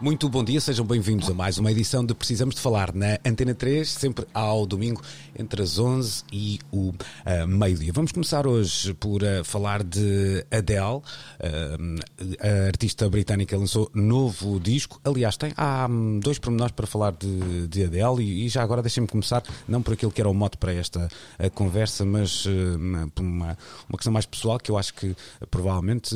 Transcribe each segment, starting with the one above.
Muito bom dia, sejam bem-vindos a mais uma edição de Precisamos de Falar na Antena 3, sempre ao domingo, entre as 11 e o uh, meio-dia. Vamos começar hoje por uh, falar de Adele, uh, a artista britânica lançou novo disco. Aliás, tem, há um, dois pormenores para falar de, de Adele e, e, já agora deixem-me começar, não por aquilo que era o mote para esta conversa, mas por uma, uma questão mais pessoal que eu acho que provavelmente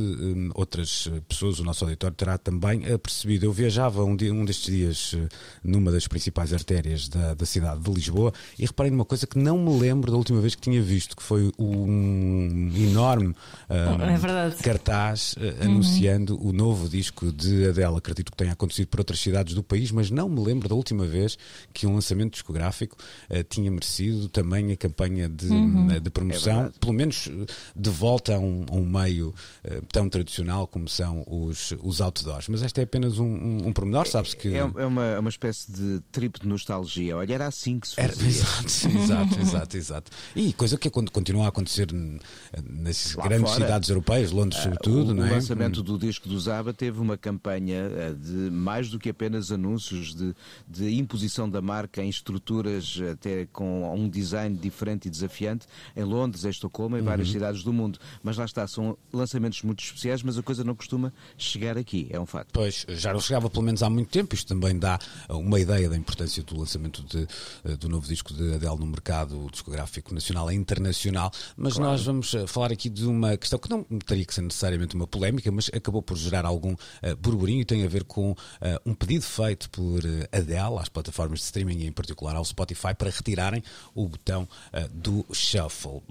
outras pessoas, o nosso auditório, terá também percebido. Eu vejo viajava um, dia, um destes dias eh, numa das principais artérias da, da cidade de Lisboa e reparei numa coisa que não me lembro da última vez que tinha visto, que foi um enorme um, é cartaz uh, anunciando o novo disco de Adele. Acredito que tenha acontecido por outras cidades do país, mas não me lembro da última vez que um lançamento discográfico uh, tinha merecido também a campanha de, uhum. de promoção, é pelo menos de volta a um, a um meio uh, tão tradicional como são os, os outdoors. Mas esta é apenas um, um um pormenor, sabes que. É, é uma, é uma espécie de trip de nostalgia. Olha, era assim que se fazia. Era, exato, exato, exato, exato. E coisa que continua a acontecer nas Lá grandes fora, cidades europeias, Londres uh, sobretudo, o, não é? O lançamento hum. do disco do Zaba teve uma campanha uh, de mais do que apenas anúncios de, de imposição da marca em estruturas até com um design diferente e desafiante em Londres, em Estocolmo, em uhum. várias cidades do mundo. Mas lá está, são lançamentos muito especiais, mas a coisa não costuma chegar aqui, é um facto. Pois, já não chegava pelo menos há muito tempo. Isto também dá uma ideia da importância do lançamento de, eh, do novo disco de Adele no mercado discográfico nacional e internacional. Mas claro. nós vamos eh, falar aqui de uma questão que não teria que ser necessariamente uma polémica, mas acabou por gerar algum uh, burburinho e tem a ver com uh, um pedido feito por Adele às plataformas de streaming e em particular ao Spotify para retirarem o botão uh, do shuffle.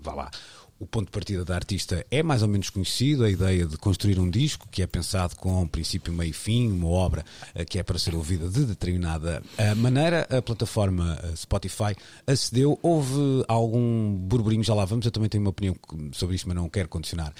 vá lá o ponto de partida da artista é mais ou menos conhecido, a ideia de construir um disco que é pensado com um princípio, meio e fim, uma obra uh, que é para ser ouvida de determinada uh, maneira. A plataforma uh, Spotify acedeu, houve algum burburinho, já lá vamos, eu também tenho uma opinião sobre isto, mas não quero condicionar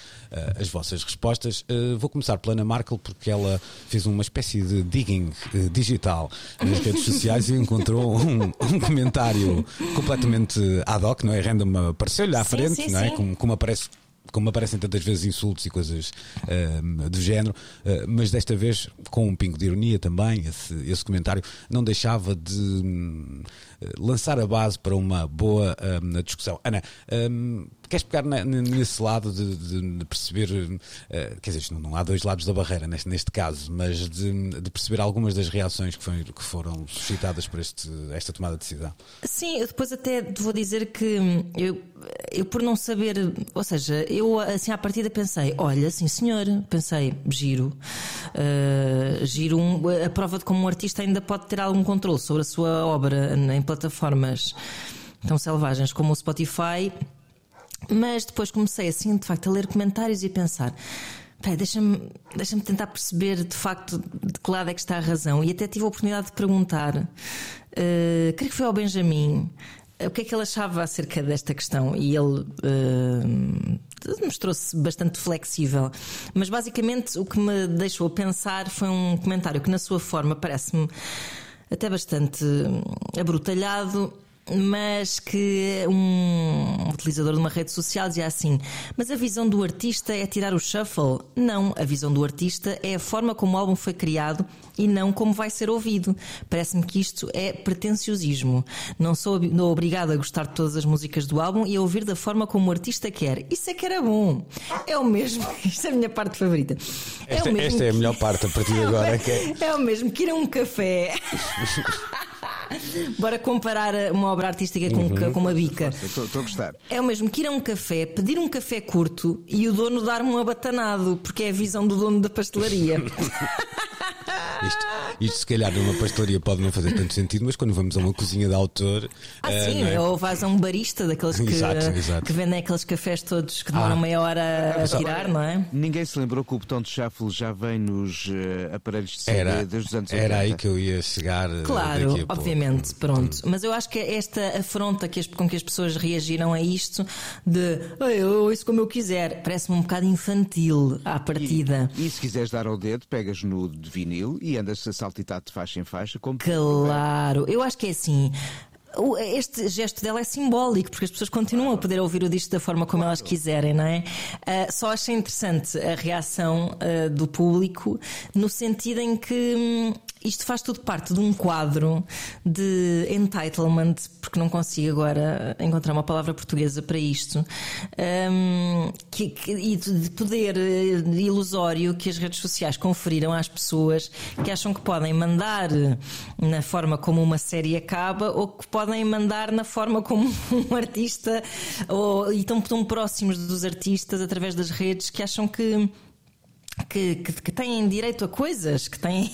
as vossas respostas. vou começar pela Ana Markel, porque ela fez uma espécie de digging digital nas redes sociais e encontrou um, um, comentário completamente ad hoc, não é? Random apareceu-lhe à sim, frente, sim, não é? Sim como, aparece como aparecem tantas vezes insultos e coisas uh, do género, uh, mas desta vez com um pingo de ironia também, esse, esse comentário não deixava de uh, lançar a base para uma boa discussão. Ana, um, queres pegar na, nesse lado de, de, de perceber, uh, quer dizer, não, não, há dois lados da barreira neste, neste caso, mas de, de perceber algumas das reações que, foi, que foram suscitadas por este, esta tomada de decisão? Sim, eu depois até vou dizer que eu, eu por não saber, ou seja, eu assim à partida pensei, olha, sim senhor, pensei, giro, uh, giro um, a prova de como um artista ainda pode ter algum controle sobre a sua obra em plataformas tão selvagens como o Spotify mas depois comecei assim, de facto, a ler comentários e a pensar. Deixa-me deixa tentar perceber de facto de que lado é que está a razão. E até tive a oportunidade de perguntar, uh, creio que foi ao Benjamin, uh, o que é que ele achava acerca desta questão. E ele uh, mostrou-se bastante flexível. Mas basicamente o que me deixou a pensar foi um comentário que, na sua forma, parece-me até bastante abrutalhado mas que um utilizador de uma rede social dizia assim: Mas a visão do artista é tirar o shuffle? Não, a visão do artista é a forma como o álbum foi criado e não como vai ser ouvido. Parece-me que isto é pretenciosismo. Não sou obrigado a gostar de todas as músicas do álbum e a ouvir da forma como o artista quer. Isso é que era bom. É o mesmo. Isto é a minha parte favorita. É esta, é, esta é a melhor parte a partir de agora. É, é o mesmo que ir a um café. Bora comparar uma obra artística com, uhum. com uma bica. Estou a gostar. É o mesmo que ir a um café, pedir um café curto e o dono dar-me um abatanado, porque é a visão do dono da pastelaria. Isto, isto se calhar numa pastelaria pode não fazer tanto sentido, mas quando vamos a uma cozinha de autor. Ah, uh, sim, é? ou vais a um barista daqueles que, exato, exato. que vendem aqueles cafés todos que demoram Ah. meia hora a tirar, não é? Ninguém se lembrou que o botão de shuffle já vem nos eh, aparelhos de CD Era, desde os anos 80. era aí que eu ia chegar. uh, Claro, daqui a pouco. obviamente, pronto. Mas eu acho que esta afronta que as- com que as pessoas reagiram a isto de "Ai, eu ouço como eu quiser, parece-me um bocado infantil à partida. E se quiseres dar ao dedo, pegas no de vinil e andas a saltitar de faixa em faixa. Como Claro, eu acho que é assim. Este gesto dela é simbólico, porque as pessoas continuam a poder ouvir o disco da forma como elas quiserem, não é? Ah, só achei interessante a reação ah, do público, no sentido em que hum, isto faz tudo parte de um quadro de entitlement, porque não consigo agora encontrar uma palavra portuguesa para isto, hum, que, que- e de de poder eh, ilusório que as redes sociais conferiram às pessoas que acham que podem mandar na forma como uma série acaba ou que podem mandar na forma como um artista ou, e estão tão próximos dos artistas através das redes que acham que que, que, que têm direito a coisas, que têm.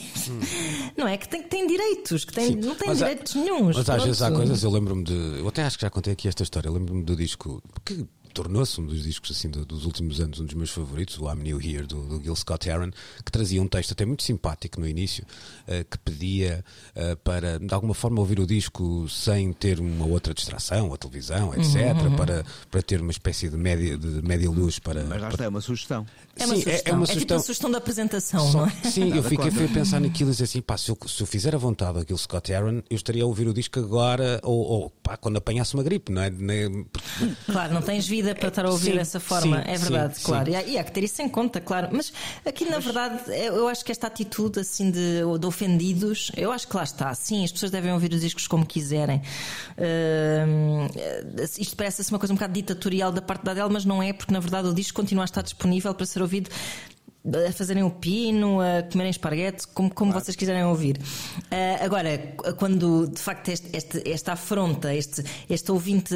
Não é? Que têm, que têm direitos, que têm, Sim, não têm mas há- direitos nenhuns. Mas às vezes há pronto. coisas, eu lembro-me de. Eu até acho que já contei aqui esta história. Eu lembro-me do disco que tornou-se um dos discos assim do- dos últimos anos, um dos meus favoritos, o I'm New Here, do, do Gil Scott Heron, que trazia um texto até muito simpático no início, eh, que pedia eh, para, de alguma forma, ouvir o disco sem ter uma outra distração, a televisão, etc., Uhum, para, para ter uma espécie de média, de média luz para. Mas lá para- está, é uma sugestão. É uma Sim, sugestão. é uma tipo sugestão. a sugestão da apresentação, Só- não é? Sim, eu fiquei a pensar naquilo e dizer assim, pá, se eu, se eu fizer a vontade daquele Scott Aaron, eu estaria a ouvir o disco agora, ou, ou pá, quando apanhasse uma gripe, não é? Claro, não tens vida para estar a ouvir Sim, dessa forma, sim, é verdade, sim, claro. E há, e há que ter isso em conta, claro. Mas aqui, na verdade, é- eu acho que esta atitude assim de, de ofendidos, eu acho que lá está. Sim, as pessoas devem ouvir os discos como quiserem. Hum, isto parece assim uma coisa um bocado ditatorial da parte da Adele, mas não é, porque na verdade o disco continua a estar disponível para ser ouvido a fazerem o pino, a comerem esparguete, como, como vocês quiserem ouvir. Ah, agora, quando de facto este, este- esta afronta, este, este ouvinte,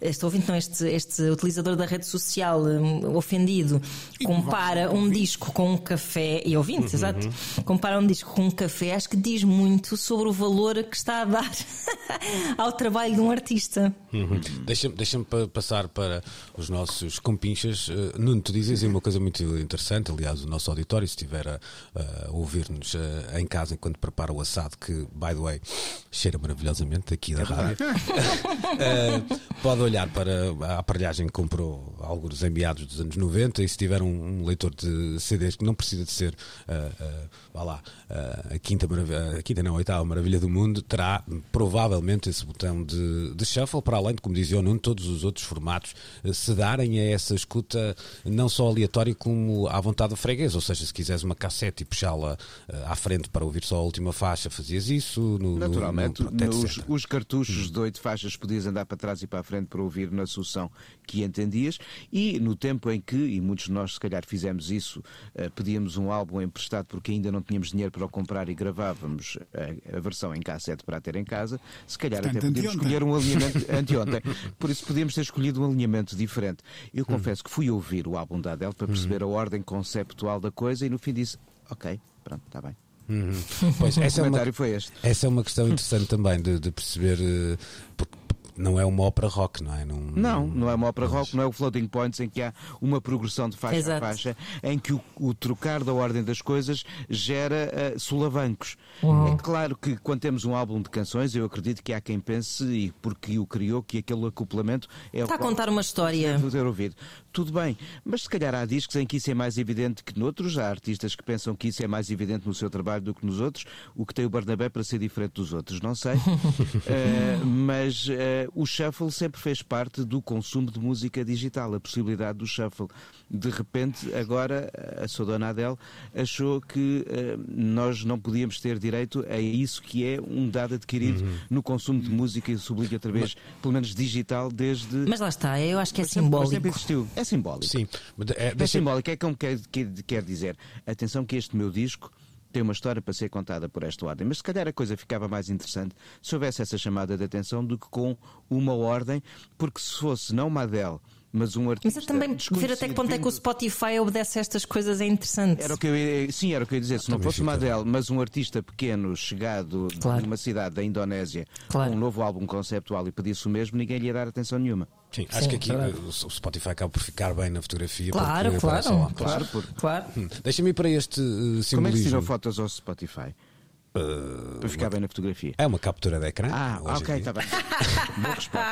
este ouvinte não, este, este utilizador da rede social hum, ofendido, compara um disco com um café, e ouvinte, exato, compara um disco com um café, acho que diz muito sobre o valor que está a dar ao trabalho de um artista. Uhum. Deixa-me deixa pa- passar para os nossos compinchas. Uh, Nuno, tu dizes uma coisa muito interessante. Aliás, o nosso auditório, se estiver a, a ouvir-nos uh, em casa enquanto prepara o assado, que, by the way, cheira maravilhosamente aqui da rádio, uh, pode olhar para a aparelhagem que comprou alguns em meados dos anos 90 e se tiver um, um leitor de CDs que não precisa de ser, uh, vá lá, a, quinta a quinta não, a oitava maravilha do mundo, terá provavelmente esse botão de, de shuffle, para além de, como dizia o Nuno, todos os outros formatos se darem a essa escuta não só aleatória como à vontade do freguês, ou seja, se quiseres uma cassete e puxá-la uh, à frente para ouvir só a última faixa, fazias isso. No, no- Naturalmente, no, pronto, nos, os cartuchos de oito faixas podias andar para trás e para a frente para ouvir na solução que entendias e no tempo em que, e muitos de nós se calhar fizemos isso, eh, pedíamos um álbum emprestado porque ainda não tínhamos dinheiro para o comprar e gravávamos a, a versão em cassete para a ter em casa, se calhar Portanto, até podíamos anteontem. escolher um alinhamento anteontem, por isso podíamos ter escolhido um alinhamento diferente. Eu Hum. confesso que fui ouvir o álbum da Adele para perceber a ordem conceptual da coisa e no fim disse, ok, pronto, está bem. Pois, O essa é uma, comentário foi este. Essa é uma questão interessante também de, de perceber, porque não é uma ópera rock, não é? Não, Não, não é uma ópera rock, não é o Floating Points em que há uma progressão de faixa Exato. a faixa, em que o, o trocar da ordem das coisas gera eh, solavancos. É claro que quando temos um álbum de canções, eu acredito que há quem pense, e porque o criou, que aquele acoplamento é o Está a qual contar uma história. ter ouvido. Tudo bem, mas se calhar há discos em que isso é mais evidente que noutros, há artistas que pensam que isso é mais evidente no seu trabalho do que nos outros, o que tem o Barnabé para ser diferente dos outros, não sei. Eh, mas eh, o shuffle sempre fez parte do consumo de música digital, a possibilidade do shuffle. De repente, agora, a sua dona Adele achou que eh, nós não podíamos ter direito a isso que é um dado adquirido no consumo de música e sublinho outra vez, pelo menos digital, desde. Mas lá está, eu acho que é Mas sempre- mas simbólico. sempre existiu. É simbólico. Sim, mas, é, É deixa- simbólico. É como quer, quer, quer dizer. Atenção que este meu disco tem uma história para ser contada por esta ordem. Mas se calhar a coisa ficava mais interessante se houvesse essa chamada de atenção do que com uma ordem, porque se fosse não uma Adele mas um artista. Mas também ver até que ponto é que o Spotify obedece a estas coisas é interessante. Era o que eu sim, era o que eu ia dizer. Se não fosse uma Adele, mas um artista pequeno chegado claro. numa cidade da Indonésia claro. com um novo álbum conceptual e pedisse o mesmo, ninguém lhe ia dar atenção nenhuma. Sim, acho Sim, que aqui claro. o Spotify acaba por ficar bem na fotografia. Claro, claro. Claro, porque... claro. Hum, Deixa-me ir para este uh, simbolismo. Como é que se tiram fotos ao Spotify? Uh, para ficar uma... bem na fotografia. É uma captura de ecrã. Ah, ok, está bem. boa resposta.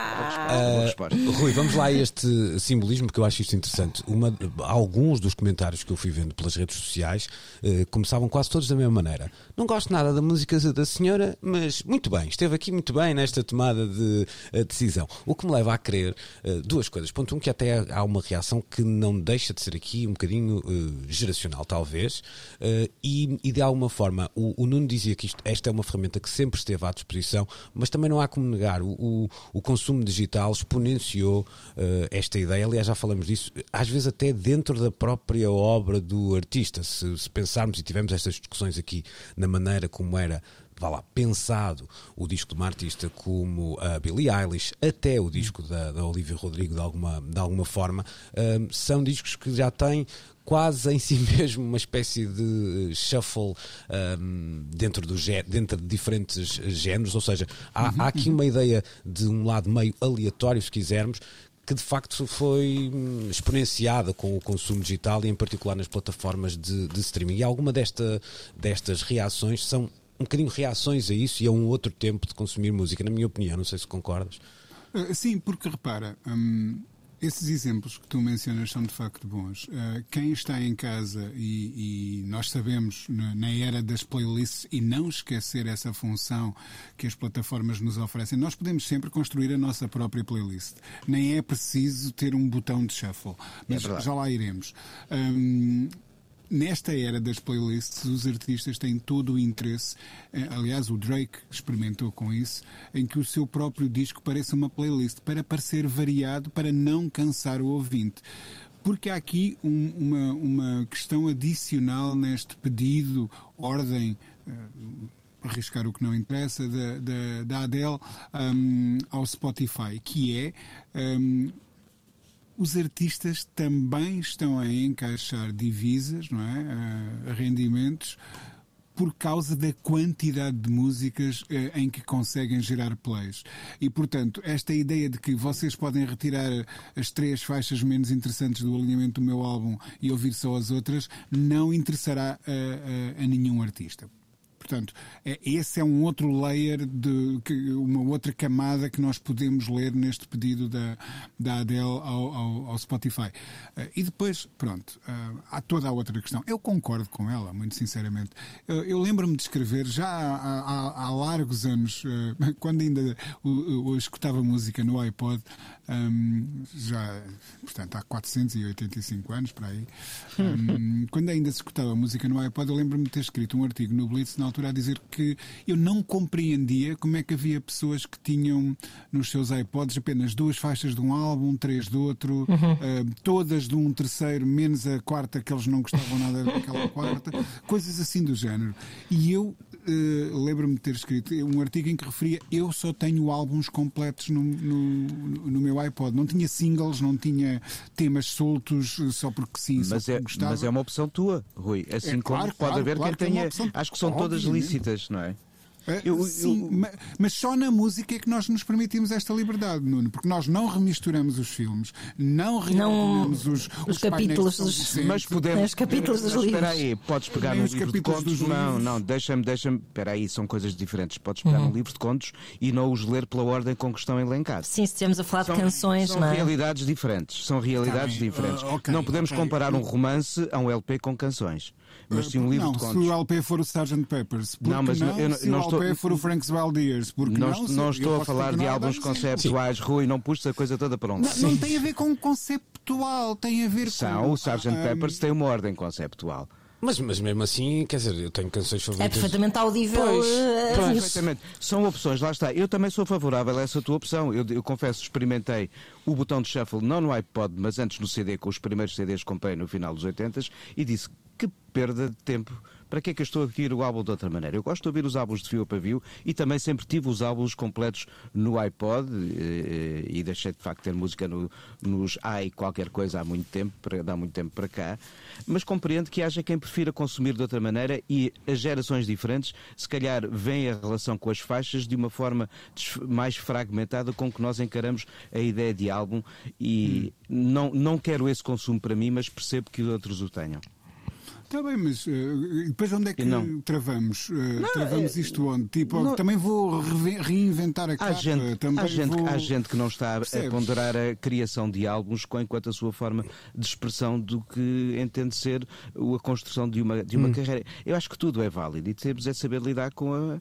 Boa resposta, uh, Rui, vamos lá a este simbolismo que eu acho isto interessante. Uma, alguns dos comentários que eu fui vendo pelas redes sociais uh, começavam quase todos da mesma maneira. Não gosto nada da música da senhora, mas muito bem, esteve aqui muito bem nesta tomada de decisão. O que me leva a crer duas coisas. Ponto um, que até há uma reação que não deixa de ser aqui um bocadinho geracional, talvez, e, e de alguma forma o, o Nuno dizia dizia que isto, esta é uma ferramenta que sempre esteve à disposição, mas também não há como negar. O, o, o consumo digital exponenciou uh, esta ideia. Aliás, já falamos disso, às vezes até dentro da própria obra do artista. Se, se pensarmos e tivemos estas discussões aqui na maneira como era vá lá, pensado o disco de uma artista como a Billie Eilish, até o disco da, da Olivia Rodrigo, de alguma, de alguma forma, uh, são discos que já têm quase em si mesmo uma espécie de shuffle um, dentro, do, dentro de diferentes géneros, ou seja, há, há aqui uma ideia de um lado meio aleatório, se quisermos, que de facto foi hum, exponenciada com o consumo digital e em particular nas plataformas de, de streaming. E alguma desta, destas reações são um bocadinho reações a isso e a um outro tempo de consumir música, na minha opinião, não sei se concordas. Uh, sim, porque repara, hum, esses exemplos que tu mencionas são de facto bons. Uh, quem está em casa e, e nós sabemos na, na, era das playlists e não esquecer essa função que as plataformas nos oferecem, nós podemos sempre construir a nossa própria playlist. Nem é preciso ter um botão de shuffle, mas é já lá iremos. Um, Nesta era das playlists, os artistas têm todo o interesse, eh, aliás, o Drake experimentou com isso, em que o seu próprio disco pareça uma playlist, para parecer variado, para não cansar o ouvinte. Porque há aqui um, uma, uma questão adicional neste pedido, ordem, uh, arriscar o que não interessa, da, da, da Adele um, ao Spotify, que é. Um, os artistas também estão a encaixar divisas, não é? Uh, rendimentos, por causa da quantidade de músicas uh, em que conseguem gerar plays. E, portanto, esta ideia de que vocês podem retirar as três faixas menos interessantes do alinhamento do meu álbum e ouvir só as outras, não interessará a, a, a nenhum artista. Portanto, é, esse é um outro layer, de, uma outra camada que nós podemos ler neste pedido da, da Adele ao, ao, ao Spotify. Eh, e depois, pronto, eh, há toda a outra questão. Eu concordo com ela, muito sinceramente. Eu, eu lembro-me de escrever já há, há, há, largos anos, eh, quando ainda eu, eu escutava música no iPod, um, já, portanto, há 485 anos para aí. Um, quando ainda se escutava música no iPod, eu lembro-me de ter escrito um artigo no Blitz na altura a dizer que eu não compreendia como é que havia pessoas que tinham nos seus iPods apenas duas faixas de um álbum, três do outro, uhum. uh, todas de um terceiro, menos a quarta que eles não gostavam nada daquela quarta, coisas assim do género. E eu uh, lembro-me de ter escrito um artigo em que referia eu só tenho álbuns completos no, no, no, meu iPod. Não tinha singles, não tinha temas soltos só porque sim, mas só é, gostava. Mas é uma opção tua, Rui. Assim é, como claro, pode claro, haver claro quem que é tenha. Acho que são todas lícitas, não é? É, eu, Sim, eu... mas só na música é que nós nos permitimos esta liberdade, Nuno, porque nós não remisturamos os filmes, não remisturamos os, os, os capítulos dos mas podemos, os capítulos dos livros. Espera aí, podes pegar num livro de contos? Não, não, deixa-me, deixa-me. Espera aí, são coisas diferentes. Podes pegar uhum. um livro de contos e não os ler pela ordem com que estão elencados. Sim, se estivermos a falar são, de canções, são não é? realidades diferentes. São realidades tá diferentes. Uh, okay, não podemos okay. comparar um romance a um LP com canções mas sim um livro não, de contos. se o LP for o Sgt. Peppers, porque não, mas não, eu, se não o LP estou... for o Frank's Wild Years, porque não, não, não estou a falar de álbuns conceptuais, sim. Rui, não puxa a coisa toda para um lado. Não, tem a ver com conceptual, tem a ver São, com... o Sgt. Um... Peppers tem uma ordem conceptual. Mas, mas mesmo assim, quer dizer, eu tenho canções favoritas. É perfeitamente audível. Pois, uh, pois. Perfeitamente. São opções, lá está. Eu também sou favorável a essa tua opção. Eu, eu, confesso, experimentei o botão de shuffle, não no iPod, mas antes no CD, com os primeiros CDs que comprei no final dos 80 e disse que perda de tempo para que é que eu estou a ouvir o álbum de outra maneira? Eu gosto de ouvir os álbuns de fio a pavio e também sempre tive os álbuns completos no iPod eh, e deixei de facto ter música no, nos i qualquer coisa há muito tempo, há muito tempo para cá, mas compreendo que haja quem prefira consumir de outra maneira e as gerações diferentes se calhar veem a relação com as faixas de uma forma mais fragmentada com que nós encaramos a ideia de álbum e hum. não, não quero esse consumo para mim, mas percebo que outros o tenham. Está bem, mas uh, depois onde é que travamos? Uh, não, travamos é, isto onde? Tipo, não, também vou reinventar a capa. Há gente, também há, gente, vou... há gente que não está Percebes? a ponderar a criação de álbuns enquanto a sua forma de expressão do que entende ser a construção de uma, de uma hum. carreira. Eu acho que tudo é válido e temos é saber lidar com a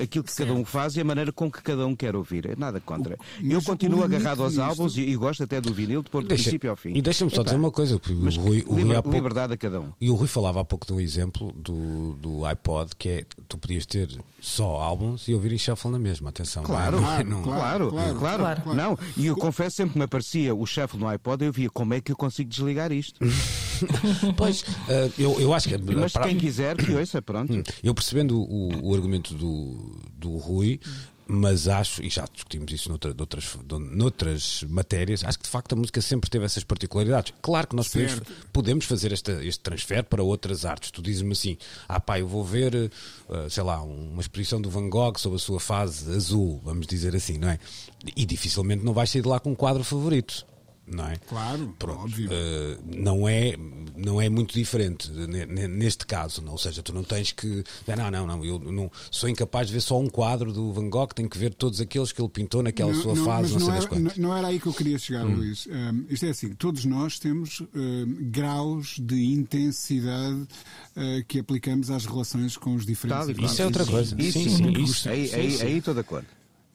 aquilo que certo. cada um faz e a maneira com que cada um quer ouvir. É nada contra. O, eu continuo agarrado aos álbuns e, e, gosto até do vinil, de pôr do Deixa, princípio ao fim. E deixa-me só dizer uma coisa. Mas o Rui, o Rui pouco, liberdade a cada um. E o Rui falava há pouco de um exemplo do, do iPod, que é tu podias ter só álbuns e ouvir em shuffle na mesma. Atenção. Claro, não, é, não, claro, claro, claro, claro, claro. Não, e eu confesso sempre que me aparecia o shuffle no iPod, eu via como é que eu consigo desligar isto. pois, uh, eu, eu acho que. Mas para... quem quiser, que ouça, pronto. Hum, eu percebendo o, o argumento do, do Rui, mas acho, e já discutimos isso noutra, noutras, noutras matérias, acho que de facto a música sempre teve essas particularidades. Claro que nós podemos, podemos, fazer este, este transfer para outras artes. Tu dizes-me assim, ah pá, eu vou ver, uh, sei lá, uma exposição do Van Gogh sobre a sua fase azul, vamos dizer assim, não é? E dificilmente não vais sair de lá com um quadro favorito não é? Claro, Pronto. óbvio. Uh, não, é, não é muito diferente neste caso, não? ou seja, tu não tens que. Não, não, não, eu não sou incapaz de ver só um quadro do Van Gogh, tenho que ver todos aqueles que ele pintou naquela não, sua não, fase, não, não sei era, quantas. Não era aí que eu queria chegar, hum. Luís. Um, isto é assim, todos nós temos uh, graus de intensidade uh, que aplicamos às relações com os diferentes. Tá, isso é outra coisa. Isso, sim, sim, isso, aí, sim, aí, aí estou de acordo.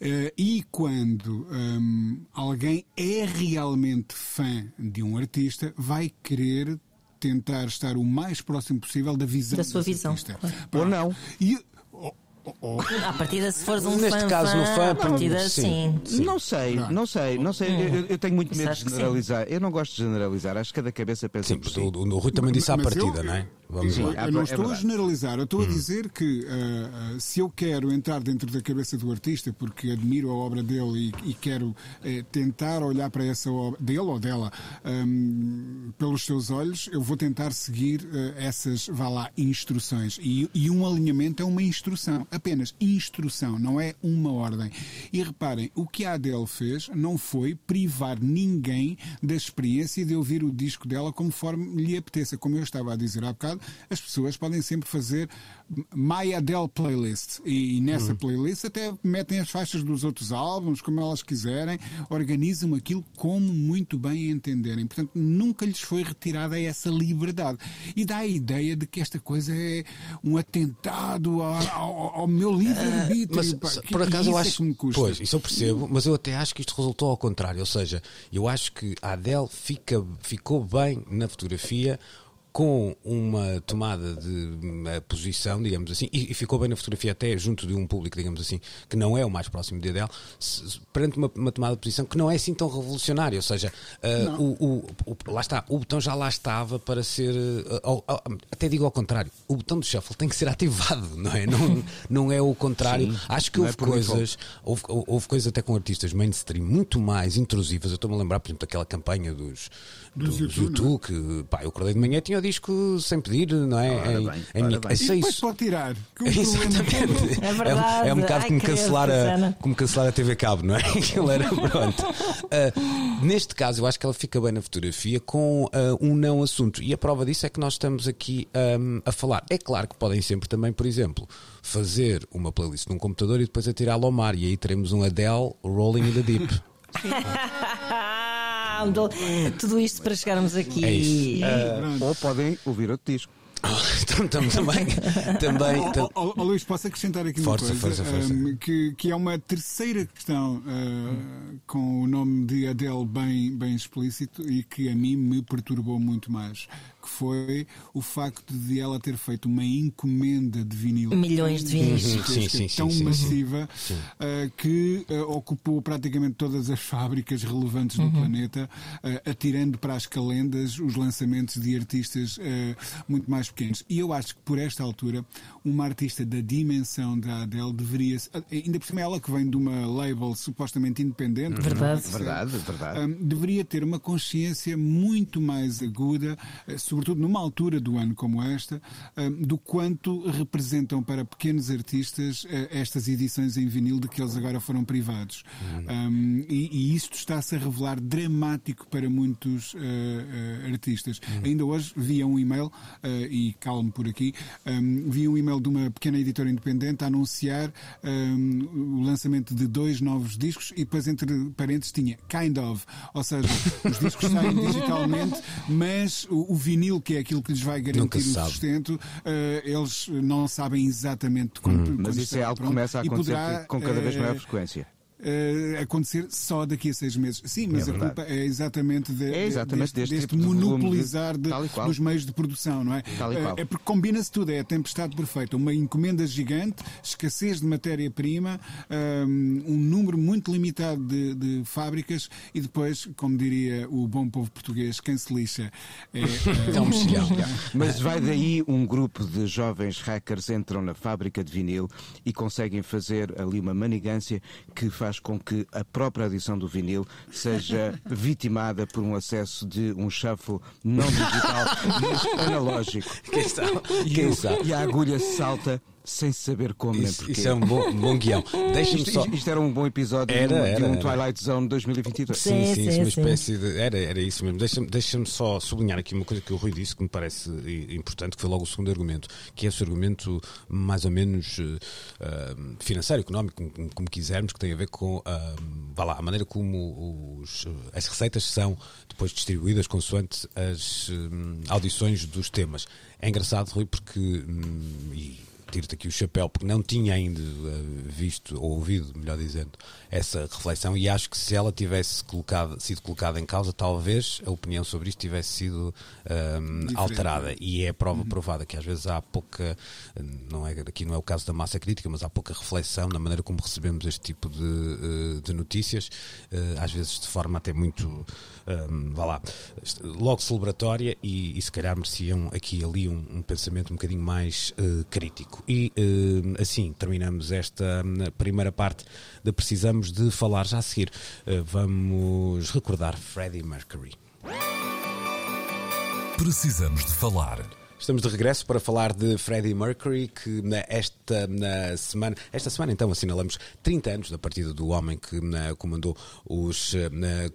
Uh, e quando um, alguém é realmente fã de um artista, vai querer tentar estar o mais próximo possível da visão da sua visão. Artista. Ou não. E, Oh. À partida, se fores um Neste fã, caso, fã, no fã, à partida, sim. sim. Não sei, não sei, não sei. Eu, eu, tenho muito medo de generalizar. Eu não gosto de generalizar. Acho que cada cabeça pensa sim, por si. O, o, Rui também disse à partida, eu, não é? Vamos sim, lá. Eu não é estou a generalizar. Eu estou hum. a dizer que uh, uh, se eu quero entrar dentro da cabeça do artista porque admiro a obra dele e, e quero uh, tentar olhar para essa obra dele ou dela um, pelos seus olhos, eu vou tentar seguir essas, vá lá, instruções. E, e um alinhamento é uma instrução, apenas instrução instrução, não é uma ordem. E reparem, o que a Adele fez não foi privar ninguém da experiência de ouvir o disco dela conforme lhe apeteça. Como eu estava a dizer há bocado, as pessoas podem sempre fazer My Adele Playlist. E, nessa uhum. playlist até metem as faixas dos outros álbuns, como elas quiserem, organizam aquilo como muito bem entenderem. Portanto, nunca lhes foi retirada essa liberdade. E dá a ideia de que esta coisa é um atentado ao, ao, ao meu livre-arbítrio. Uh, mas, por acaso, eu é acho. É que pois, isso eu percebo, mas eu até acho que isto resultou ao contrário. Ou seja, eu acho que a Adele fica, ficou bem na fotografia com uma tomada de posição, digamos assim, e, ficou bem na fotografia até junto de um público, digamos assim, que não é o mais próximo de Adele, perante uma, uma, tomada de posição que não é assim tão revolucionária, ou seja, uh, o, o, o, lá está, o botão já lá estava para ser, uh, uh, até digo ao contrário, o botão do shuffle tem que ser ativado, não é? Não, não é o contrário. Sim, Acho que houve é coisas, houve, houve coisas até com artistas mainstream muito mais intrusivas. Eu estou-me a lembrar, por exemplo, daquela campanha dos, dos YouTube, YouTube que pá, eu acordei de manhã tinha o disco sem pedir, não é? Ora em, bem, em minha... bem. E depois pode tirar. Exatamente. É, verdade. é, é um bocado como cancelar, a, como cancelar a TV Cabo, não é? Aquilo era pronto. Uh, neste caso, eu acho que ela fica bem na fotografia com uh, um não assunto. E a prova disso é que nós estamos aqui um, a falar. É claro que podem sempre também, por exemplo, fazer uma playlist num computador e depois atirá-la ao mar. E aí teremos um Adele Rolling in the Deep. tudo isto para chegarmos aqui. É isso. Uh, ou podem ouvir outro disco. então, também. também oh, oh, oh, Luís, posso acrescentar aqui força, uma coisa? Força, força. Um, que, que é uma terceira questão uh, com o nome de Adele bem, bem explícito e que a mim me perturbou muito mais foi o facto de ela ter feito uma encomenda de vinil. Milhões de vinis. Sim, sim, tão sim, massiva uh, que uh, ocupou praticamente todas as fábricas relevantes do uhum. planeta, uh, atirando para as calendas os lançamentos de artistas muito mais pequenos. E eu acho que por esta altura, uma artista da dimensão da Adele deveria. Ainda por cima, ela que vem de uma label supostamente independente. Verdade. Verdade, verdade. Um, deveria ter uma consciência muito mais aguda, eh, sobretudo numa altura do ano como esta, um, do quanto representam para pequenos artistas uh, estas edições em vinil de que eles agora foram privados. Um, e, e isto está-se a revelar dramático para muitos uh, uh, artistas. Ainda hoje via um e-mail, e calmo por aqui, um, via um e-mail de uma pequena editora independente a anunciar o lançamento de dois novos discos e depois entre parênteses tinha kind of, ou seja, os discos saem digitalmente, mas o, o, vinil, que é aquilo que lhes vai garantir o sustento, uh, eles não sabem exatamente quando. Hum. Mas isso é algo que começa a acontecer poderá, com cada vez maior eh, frequência uh, acontecer só daqui a seis meses. Sim, mas é a culpa é exatamente, de, é exatamente deste, deste, tipo monopolizar de, dos meios de produção, não é? Uh, é porque combina-se tudo, é a tempestade perfeita. Uma encomenda gigante, escassez de matéria-prima, um, um, número muito limitado de, de, fábricas e depois, como diria o bom povo português, quem se lixa é, é um mexilhão. Mas vai daí um grupo de jovens hackers entram na fábrica de vinil e conseguem fazer ali uma manigância que faz faz com que a própria edição do vinil seja vitimada por um acesso de um shuffle não digital, mas analógico. Quem sabe? Quem sabe? E a agulha salta sem saber como isso, nem porquê. Isso é um bom, um bom guião. Isto, só... isto, era um bom episódio era, de, um, era, de um Twilight Zone 2022. Sim, sim, sim, sim uma espécie de. Era, era isso mesmo. Deixa-me deixa só sublinhar aqui uma coisa que o Rui disse que me parece importante, que foi logo o segundo argumento, que é o seu argumento mais ou menos uh, financeiro, económico, como, como, quisermos, que tem a ver com uh, vá lá, a maneira como os, as receitas são depois distribuídas consoante as um, audições dos temas. É engraçado, Rui, porque. Um, e, tiro-te aqui o chapéu, porque não tinha ainda eh, visto, ou ouvido, melhor dizendo, essa reflexão e acho que se ela tivesse colocado, sido colocada em causa, talvez a opinião sobre isto tivesse sido um, ehm, alterada. E é prova uhum. provada que às vezes há pouca, não é, aqui não é o caso da massa crítica, mas há pouca reflexão na maneira como recebemos este tipo de, eh, de notícias, uh, às vezes de forma até muito, vá lá, logo celebratória e, e se calhar mereciam aqui e ali um, um pensamento um bocadinho mais uh, crítico. E uh, assim terminamos esta hum, primeira parte de Precisamos de Falar já a seguir. Uh, vamos recordar Freddie Mercury. Precisamos de falar. Estamos de regresso para falar de Freddie Mercury, que esta na semana, esta semana então assinalamos 30 anos da partida do homem que na, comandou os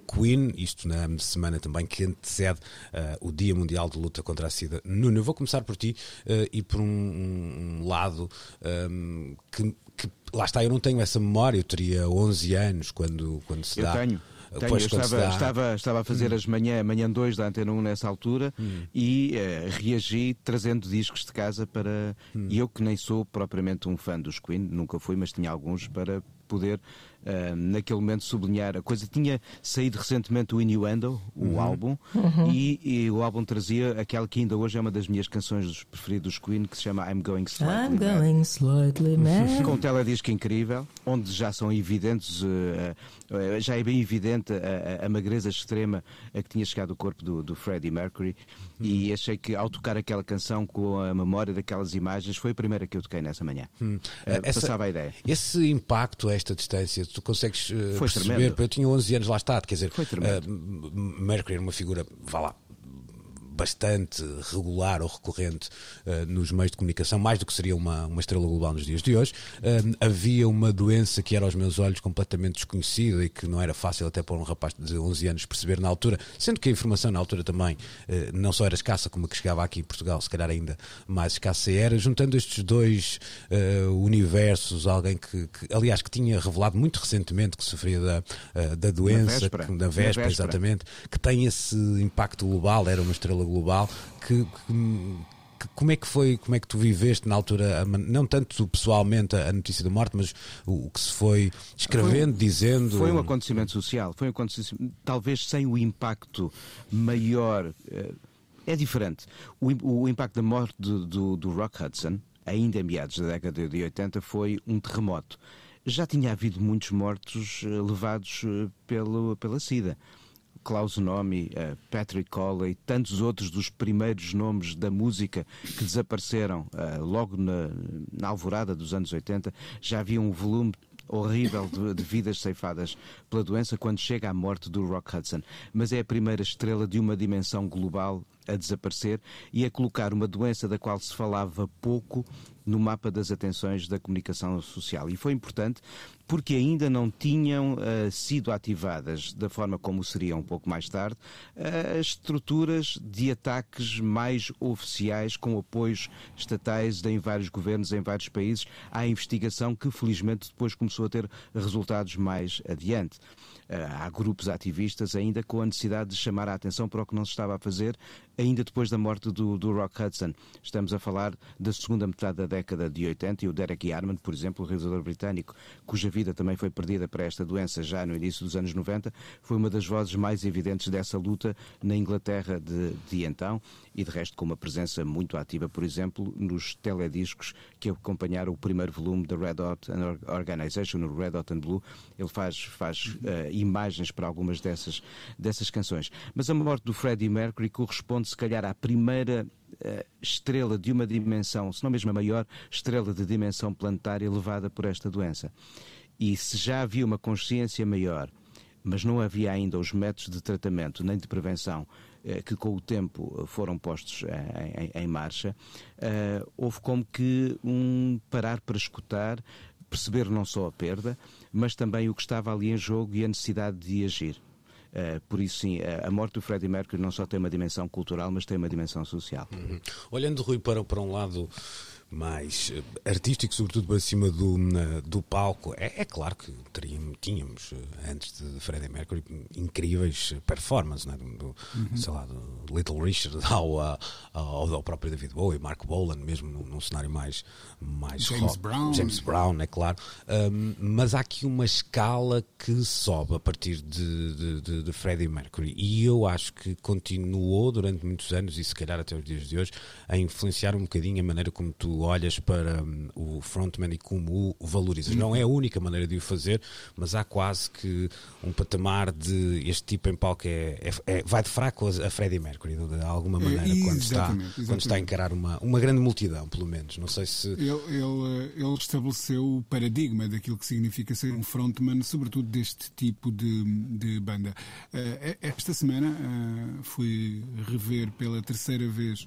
Queen, isto na semana também que antecede uh, o Dia Mundial de Luta contra a SIDA. Nuno, eu vou começar por ti uh, e por um, um lado um, que, que, lá está, eu não tenho essa memória, eu teria 11 anos quando, quando se eu dá. Tenho. Tenho, estava, estava, estava a fazer hum. as manhã, manhã 2 da Antena 1 nessa altura hum. e uh, reagi trazendo discos de casa para. Hum. Eu que nem sou propriamente um fã dos Queen, nunca fui, mas tinha alguns para poder uh, naquele momento sublinhar a coisa. Tinha saído recentemente o Innuendo, o uhum. álbum, uhum. E, e, o álbum trazia aquela que ainda hoje é uma das minhas canções preferidas dos Queen, que se chama I'm Going Slightly I'm Mad. Going Slightly Mad. Com um teledisco incrível, onde já são evidentes, uh, uh, já é bem evidente a, a, a, magreza extrema a que tinha chegado o corpo do, do Freddie Mercury. Uhum. E achei que ao tocar aquela canção com a memória daquelas imagens, foi a primeira que eu toquei nessa manhã. Hum. Essa, passava a ideia. Esse impacto, esta distância, tu consegues uh, perceber? Tremendo. Eu tinha 11 anos lá está, quer dizer, uh, Mercury era uma figura, vá lá, bastante regular ou recorrente uh, nos meios de comunicação, mais do que seria uma, uma estrela global nos dias de hoje. Uh, havia uma doença que era aos meus olhos completamente desconhecida e que não era fácil até para um rapaz de 11 anos perceber na altura, sendo que a informação na altura também uh, não só era escassa como a que chegava aqui em Portugal, se calhar ainda mais escassa era. Juntando estes dois universos, alguém que, que, aliás, que tinha revelado muito recentemente que sofria da, da doença, da véspera, que, da véspera, exatamente, que tem esse impacto global, era uma estrela global que, que, como é que foi, como é que tu viveste na altura, não tanto pessoalmente a notícia da morte, mas o, que se foi escrevendo, foi, dizendo. Foi um acontecimento social, foi um acontecimento, talvez sem o impacto maior. Eh, é diferente. O, o impacto da morte do, do, do Rock Hudson, ainda em meados da década de 80, foi um terremoto. Já tinha havido muitos mortos eh, levados eh, pelo, pela SIDA Klaus Nomi, uh, Patrick Colley, tantos outros dos primeiros nomes da música que desapareceram uh, logo na, na alvorada dos anos 80, já havia um volume horrível de, de, vidas ceifadas pela doença quando chega à morte do Rock Hudson. Mas é a primeira estrela de uma dimensão global a desaparecer e a colocar uma doença da qual se falava pouco no mapa das atenções da comunicação social. E foi importante porque ainda não tinham uh, sido ativadas, da forma como seriam um pouco mais tarde, uh, as estruturas de ataques mais oficiais com apoios estatais em vários governos, em vários países, à investigação que felizmente depois começou a ter resultados mais adiante. Uh, há grupos ativistas ainda com a necessidade de chamar a atenção para o que não se estava a fazer ainda depois da morte do, do Rock Hudson. Estamos a falar da segunda metade da década de 80 e o Derek Yarman, por exemplo, o realizador britânico, cuja vida também foi perdida para esta doença já no início dos anos 90, foi uma das vozes mais evidentes dessa luta na Inglaterra de, de então e de resto com uma presença muito ativa, por exemplo, nos telediscos que acompanharam o primeiro volume da Red Hot Organization, no Red Hot and Blue. Ele faz, faz uh, imagens para algumas dessas, dessas canções. Mas a morte do Freddie Mercury corresponde, se calhar, à primeira uh, estrela de uma dimensão, se não mesmo a maior estrela de dimensão planetária levada por esta doença. E se já havia uma consciência maior, mas não havia ainda os métodos de tratamento nem de prevenção eh, que com o tempo foram postos em, em, em marcha, houve como que um parar para escutar, perceber não só a perda, mas também o que estava ali em jogo e a necessidade de agir. Uh, por isso, sim, a morte do Freddie Mercury não só tem uma dimensão cultural, mas tem uma dimensão social. Uhum. Olhando, Rui, para, para um lado mais eh, artístico, sobretudo para cima do, do palco. É, é claro que teríamos, tínhamos, eh, antes de Freddie Mercury, incríveis performances, né? do, uhum. sei lá, do Little Richard ao, ao, ao, próprio David Bowie, Mark Bolan, mesmo num, num cenário mais, mais James rock. Brown. James Brown, é claro. Um, mas há aqui uma escala que sobe a partir de, de, de, de Freddie Mercury e eu acho que continuou durante muitos anos e se calhar até os dias de hoje a influenciar um bocadinho a maneira como tu olhas para um, o frontman e como o valorizas. Não é a única maneira de o fazer, mas há quase que um patamar de este tipo em palco é, é, é vai de fraco a Freddie Mercury, de alguma é, maneira, quando, está, exatamente. quando está a encarar uma, uma grande multidão, pelo menos. Não sei se. Ele, ele, ele estabeleceu o paradigma daquilo que significa ser um frontman, sobretudo deste tipo de, de banda. Uh, esta semana uh, fui rever pela terceira vez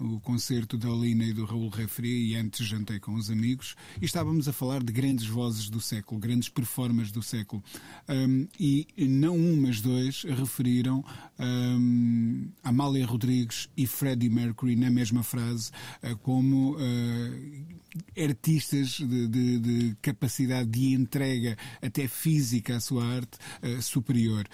o concerto da Lina e do Raul Refri e antes jantei com os amigos e estávamos a falar de grandes vozes do século, grandes performances do século. Um, e não um, mas dois referiram um, Amália Rodrigues e Freddie Mercury na mesma frase uh, como uh, artistas de, de, de, capacidade de entrega até física à sua arte uh, superior.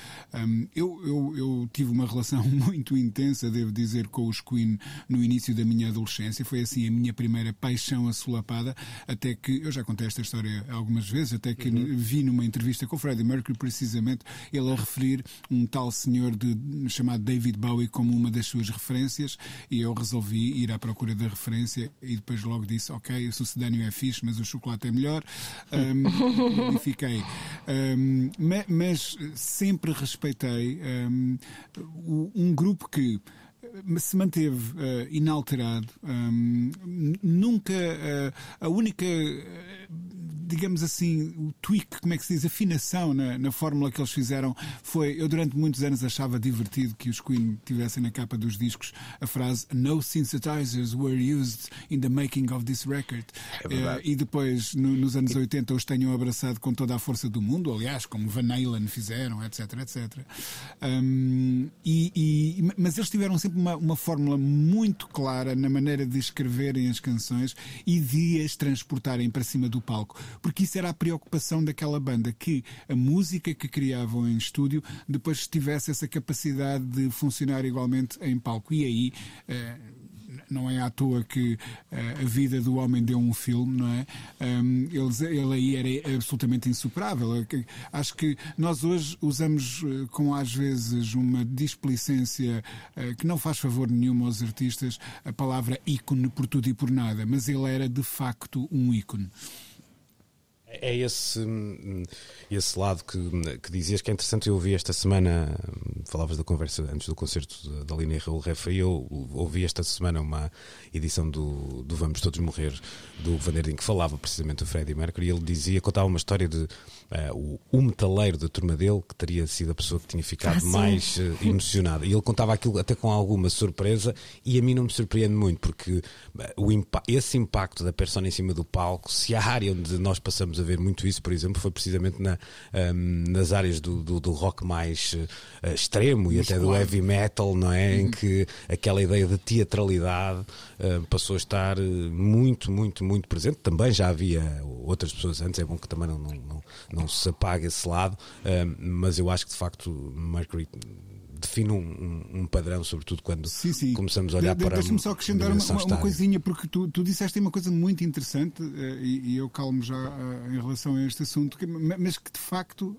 Eu, eu, eu, tive uma relação muito intensa, devo dizer, com os Queen no início da minha adolescência. Foi assim a minha primeira paixão assolapada, até que, eu já contei esta história algumas vezes, até que uhum. vi numa entrevista com o Freddie Mercury, precisamente, ele a referir um tal senhor de, chamado David Bowie como uma das suas referências, e eu resolvi ir à procura da referência e depois logo disse, ok, o sucedâneo é fixe, mas o chocolate é melhor. Um, e fiquei. Um, mas sempre respeitei um, um grupo que se manteve uh, inalterado. Um, nunca. Uh, a única. Digamos assim, o tweak, como é que se diz, afinação na, na fórmula que eles fizeram foi. Eu durante muitos anos achava divertido que os Queen tivessem na capa dos discos a frase No synthesizers were used in the making of this record. É e depois, no, nos anos 80, os tenham abraçado com toda a força do mundo, aliás, como Van Halen fizeram, etc, etc. Um, e, e, mas eles tiveram sempre uma, uma fórmula muito clara na maneira de escreverem as canções e de as transportarem para cima do palco porque isso era a preocupação daquela banda, que a música que criavam em estúdio depois tivesse essa capacidade de funcionar igualmente em palco. E aí. Uh, não é à toa que uh, a vida do homem deu um filme, não é? Ele, ele aí era absolutamente insuperável. Acho que nós hoje usamos uh, com às vezes uma displicência uh, que não faz favor nenhum aos artistas a palavra ícone por tudo e por nada, mas ele era de facto um ícone. É esse, hum, esse lado que, que dizias que é interessante. Eu ouvi esta semana, hum, falavas da conversa antes do concerto da Lina e Raul Rafael. Ouvi esta semana uma edição do, do Vamos Todos Morrer do Vanderding que falava precisamente do Freddie Mercury. E ele dizia, contava uma história de uh, o, o metaleiro da turma dele, que teria sido a pessoa que tinha ficado ah, mais uh, emocionada. E ele contava aquilo até com alguma surpresa. E a mim não me surpreende muito, porque uh, o impa esse impacto da persona em cima do palco, se a área onde nós passamos a ver muito isso, por exemplo, foi precisamente na, um, nas áreas do, do, do rock mais uh, extremo e até do heavy metal, não é? Uhum. Em que aquela ideia de teatralidade passou a estar muito, muito, muito presente. Também já havia outras pessoas antes, é bom que também não, não, não, não se apague esse lado, mas eu acho que de facto Mercury define um, um, padrão, sobretudo quando sim, sim. começamos a olhar de, para Deixa-me só acrescentar uma, uma, uma, coisinha, porque tu, tu disseste uma coisa muito interessante, uh, e, e, eu calmo já uh, em relação a este assunto, mas que de facto.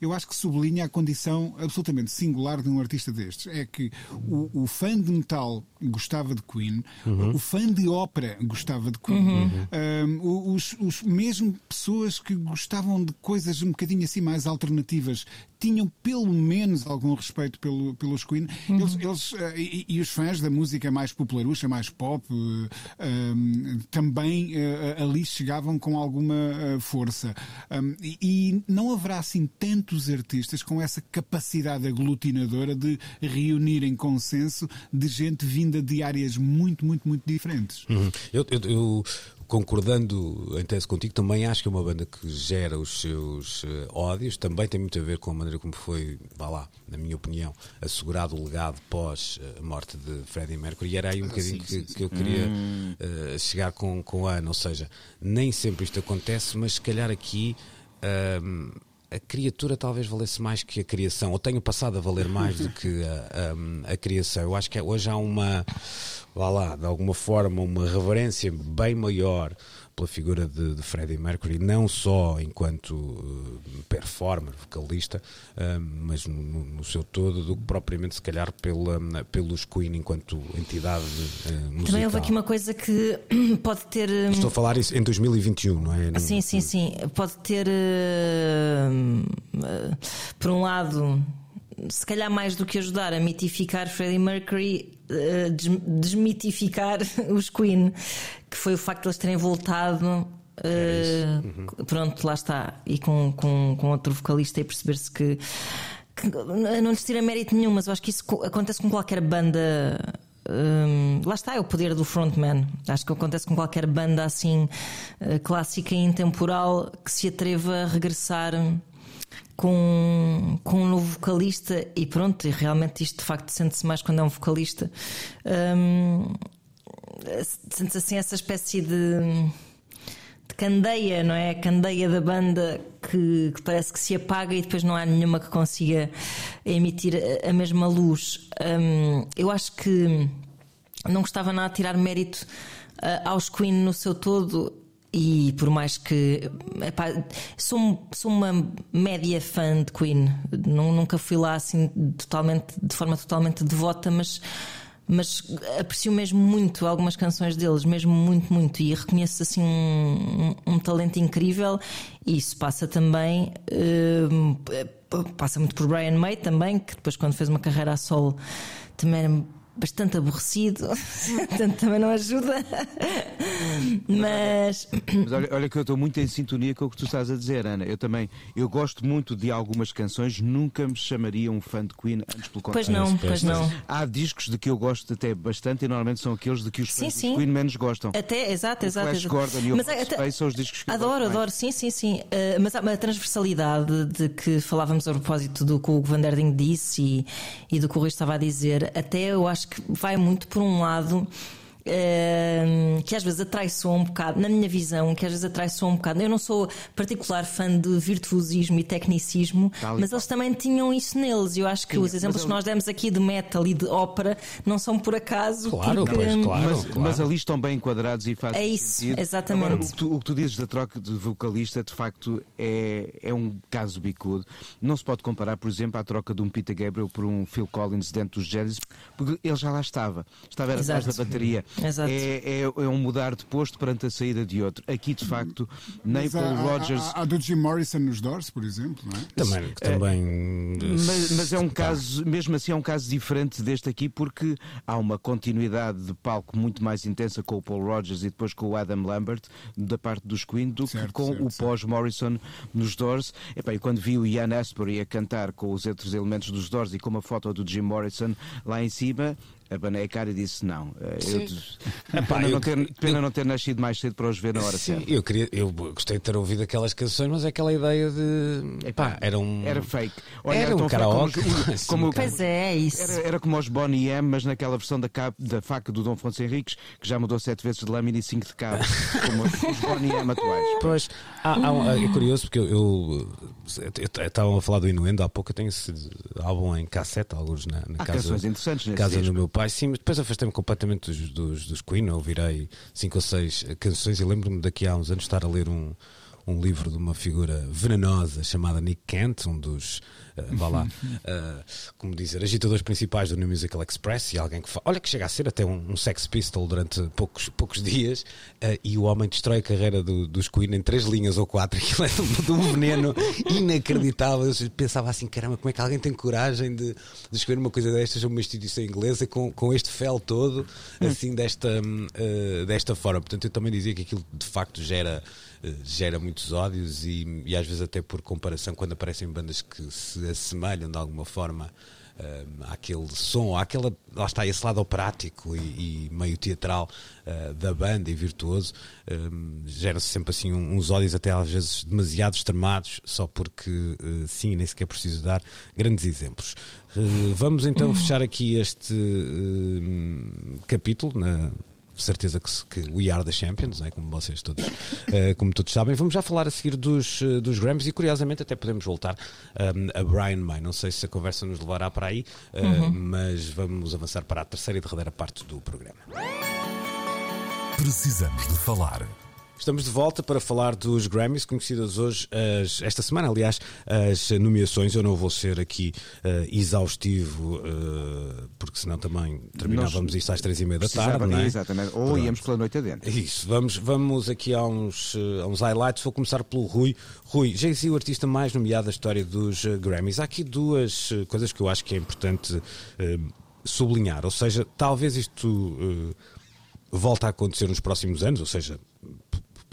Eu acho que sublinha a condição absolutamente singular de um artista destes. É que o, o fã de metal gostava de Queen, uhum. o fã de ópera gostava de Queen, uhum. um, os, os mesmo pessoas que gostavam de coisas um bocadinho assim mais alternativas tinham pelo menos algum respeito pelo, pelos Queen. Uhum. Eles, eles uh, e, e, os fãs da música mais popularucha, mais pop, uh, também uh, ali chegavam com alguma força. Um, e, e, não haverá assim tantos artistas com essa capacidade aglutinadora de reunir em consenso de gente vinda de áreas muito, muito, muito diferentes. Uhum. Eu, eu, eu, concordando em tese contigo, também acho que é uma banda que gera os seus uh, ódios, também tem muito a ver com a maneira como foi, vá lá, na minha opinião, assegurado o legado pós a morte de Freddie Mercury. E era aí um ah, bocadinho sim, que, sim. que, eu queria hum. uh, chegar com, com a Ana, ou seja, nem sempre isto acontece, mas se calhar aqui. Uh, a criatura talvez valesse mais que a criação, ou tenha passado a valer mais do que a, a, a criação. Eu acho que hoje há uma, vá lá, de alguma forma, uma reverência bem maior pela figura de, de Freddie Mercury, não só enquanto uh, performer, vocalista, uh, mas no, no, seu todo, do que propriamente, se calhar, pela, pelos Queen enquanto entidade uh, musical. Também houve aqui uma coisa que pode ter. Estou a falar isso em 2021, não é? Sim, sim, sim. Pode ter, por um lado, se calhar mais do que ajudar a mitificar Freddie Mercury, desmitificar os Queen, que foi o facto de eles terem voltado. Uh, uhum. Pronto, lá está. E com, com, com outro vocalista e perceber-se que, que, não lhes tira mérito nenhum, mas eu acho que isso acontece com qualquer banda. Um, lá está, é o poder do frontman. Acho que acontece com qualquer banda assim clássica e intemporal que se atreva a regressar com, com um novo vocalista e pronto, e realmente isto de facto sente-se mais quando é um vocalista. Um, sente-se assim essa espécie de, de, candeia, não é? A candeia da banda que, que, parece que se apaga e depois não há nenhuma que consiga emitir a, a mesma luz. Um, eu acho que não gostava nada de tirar mérito uh, aos Queen no seu todo e por mais que. Epá, sou, sou uma média fã de Queen. Nunca fui lá assim totalmente, de forma totalmente devota, mas, mas aprecio mesmo muito algumas canções deles, mesmo muito, muito. E reconheço assim um, um, um talento incrível. E isso passa também. Uh, passa muito por Brian May também, que depois, quando fez uma carreira a solo, também bastante aborrecido, portanto também não ajuda. Mas. Mas olha, olha, que eu estou muito em sintonia com o que tu estás a dizer, Ana. Eu também eu gosto muito de algumas canções, nunca me chamaria um fã de Queen antes pelo contrário. Pois não, pois não. Há discos de que eu gosto até bastante e normalmente são aqueles de que os sim, de Queen menos gostam. Até, exato, exato. Flash Gordon e o mas, até, são os discos que Adoro, adoro, sim, sim, sim. Uh, mas há uma transversalidade de que falávamos a propósito do que o Van Der Ding disse e, e do que o Rui estava a dizer, até eu acho que vai muito por um lado. Uh, que às vezes atraiçoa um bocado, na minha visão, que às vezes atraiçoa um bocado. Eu não sou particular fã de virtuosismo e tecnicismo, mas eles também tinham isso neles. E eu acho que Sim, os exemplos que nós demos aqui de metal e de ópera não são por acaso. Claro, porque... pois, claro, mas, claro. mas ali estão bem enquadrados e fazem. É isso, sentido. exatamente. Agora, o, que tu, o que tu dizes da troca de vocalista, de facto, é, é um caso bicudo. Não se pode comparar, por exemplo, à troca de um Peter Gabriel por um Phil Collins dentro dos Genesis, porque ele já lá estava. Estava atrás da bateria. Exato. É, é, é um mudar de posto perante a saída de outro. Aqui, de facto, nem Mas Paul há, Rogers. há, há do Jim Morrison nos Doors, por exemplo, não é? Também, que também Mas, mas é um caso, mesmo assim, é um caso diferente deste aqui, porque há uma continuidade de palco muito mais intensa com o Paul Rogers e depois com o Adam Lambert, da parte dos Queen, do Certo, que com certo, o pós-Morrison nos Doors. E quando vi o Ian Astbury a cantar com os outros elementos dos Doors e com uma foto do Jim Morrison lá em cima, abanei a cara e disse: Não, eh, eu, Epá, pena, eu- não ter, pena não ter nascido mais cedo para os ver na hora Sim, certa. eu queria, eu gostei de ter ouvido aquelas canções, mas é aquela ideia de pá, era um Era fake. Era um tão fake karaoke, Como, como, Pois é, é isso. Era, era como os Bonnie M, mas naquela versão da, cabo- da faca do Dom Afonso Henriques, que já mudou sete vezes de lâmina e cinco de cabo, como os, os Bonnie M atuais. Pois, há, há um- é curioso porque eu, eu, eu- estavam a falar do Inuendo há pouco, eu tenho esse álbum em cassete, alguns na, na Há casa, canções interessantes nesse casa do meu pai, sim, mas depois afastei-me completamente dos, dos, dos Queen, eu ouvirei cinco ou seis canções e lembro-me daqui a uns anos estar a ler um, um livro de uma figura venenosa chamada Nick Kent, um dos, eh, vá lá, eh, como dizer, agitadores principais do New Musical Express e alguém que fa... olha que chega a ser até um, um Sex Pistol durante poucos, poucos dias eh, e o homem destrói a carreira do- dos Queen em três linhas ou quatro, aquilo é de um, de um veneno inacreditável. Eu pensava assim, caramba, como é que alguém tem coragem de, de escrever uma coisa destas uma instituição inglesa com, com este fel todo, assim, desta, hum, desta forma. Portanto, eu também dizia que aquilo de facto gera, gera muitos ódios e, e às vezes até por comparação, quando aparecem bandas que se assemelham de alguma forma hum, àquele som, àquela, lá está, esse lado operático e, e meio teatral eh, da banda e virtuoso, hum, gera-se sempre assim um- uns ódios até às vezes demasiado extremados, só porque eh, sim, nem sequer preciso dar grandes exemplos. Eh, vamos então fechar aqui este capítulo na certeza que, que We Are the Champions, né, como vocês todos, eh, como todos sabem. Vamos já falar a seguir dos, eh, dos Grammys e curiosamente até podemos voltar um, a Brian May. Não sei se a conversa nos levará para aí, eh, mas vamos avançar para a terceira e derradeira parte do programa. Precisamos de falar. Estamos de volta para falar dos Grammys, conhecidas hoje, as- esta semana, aliás, as nomeações. Eu não vou ser aqui eh, exaustivo, eh, porque senão também terminávamos isto às três e meia da tarde, não é? Exatamente. Ou Pronto. íamos pela noite adentro. Isso, vamos, vamos aqui a uns, eh, a uns highlights. Vou começar pelo Rui. Rui, Jay-Z, o artista mais nomeado da história dos Grammys. Há aqui duas coisas que eu acho que é importante eh, sublinhar. Ou seja, talvez isto volte a acontecer nos próximos anos, ou seja,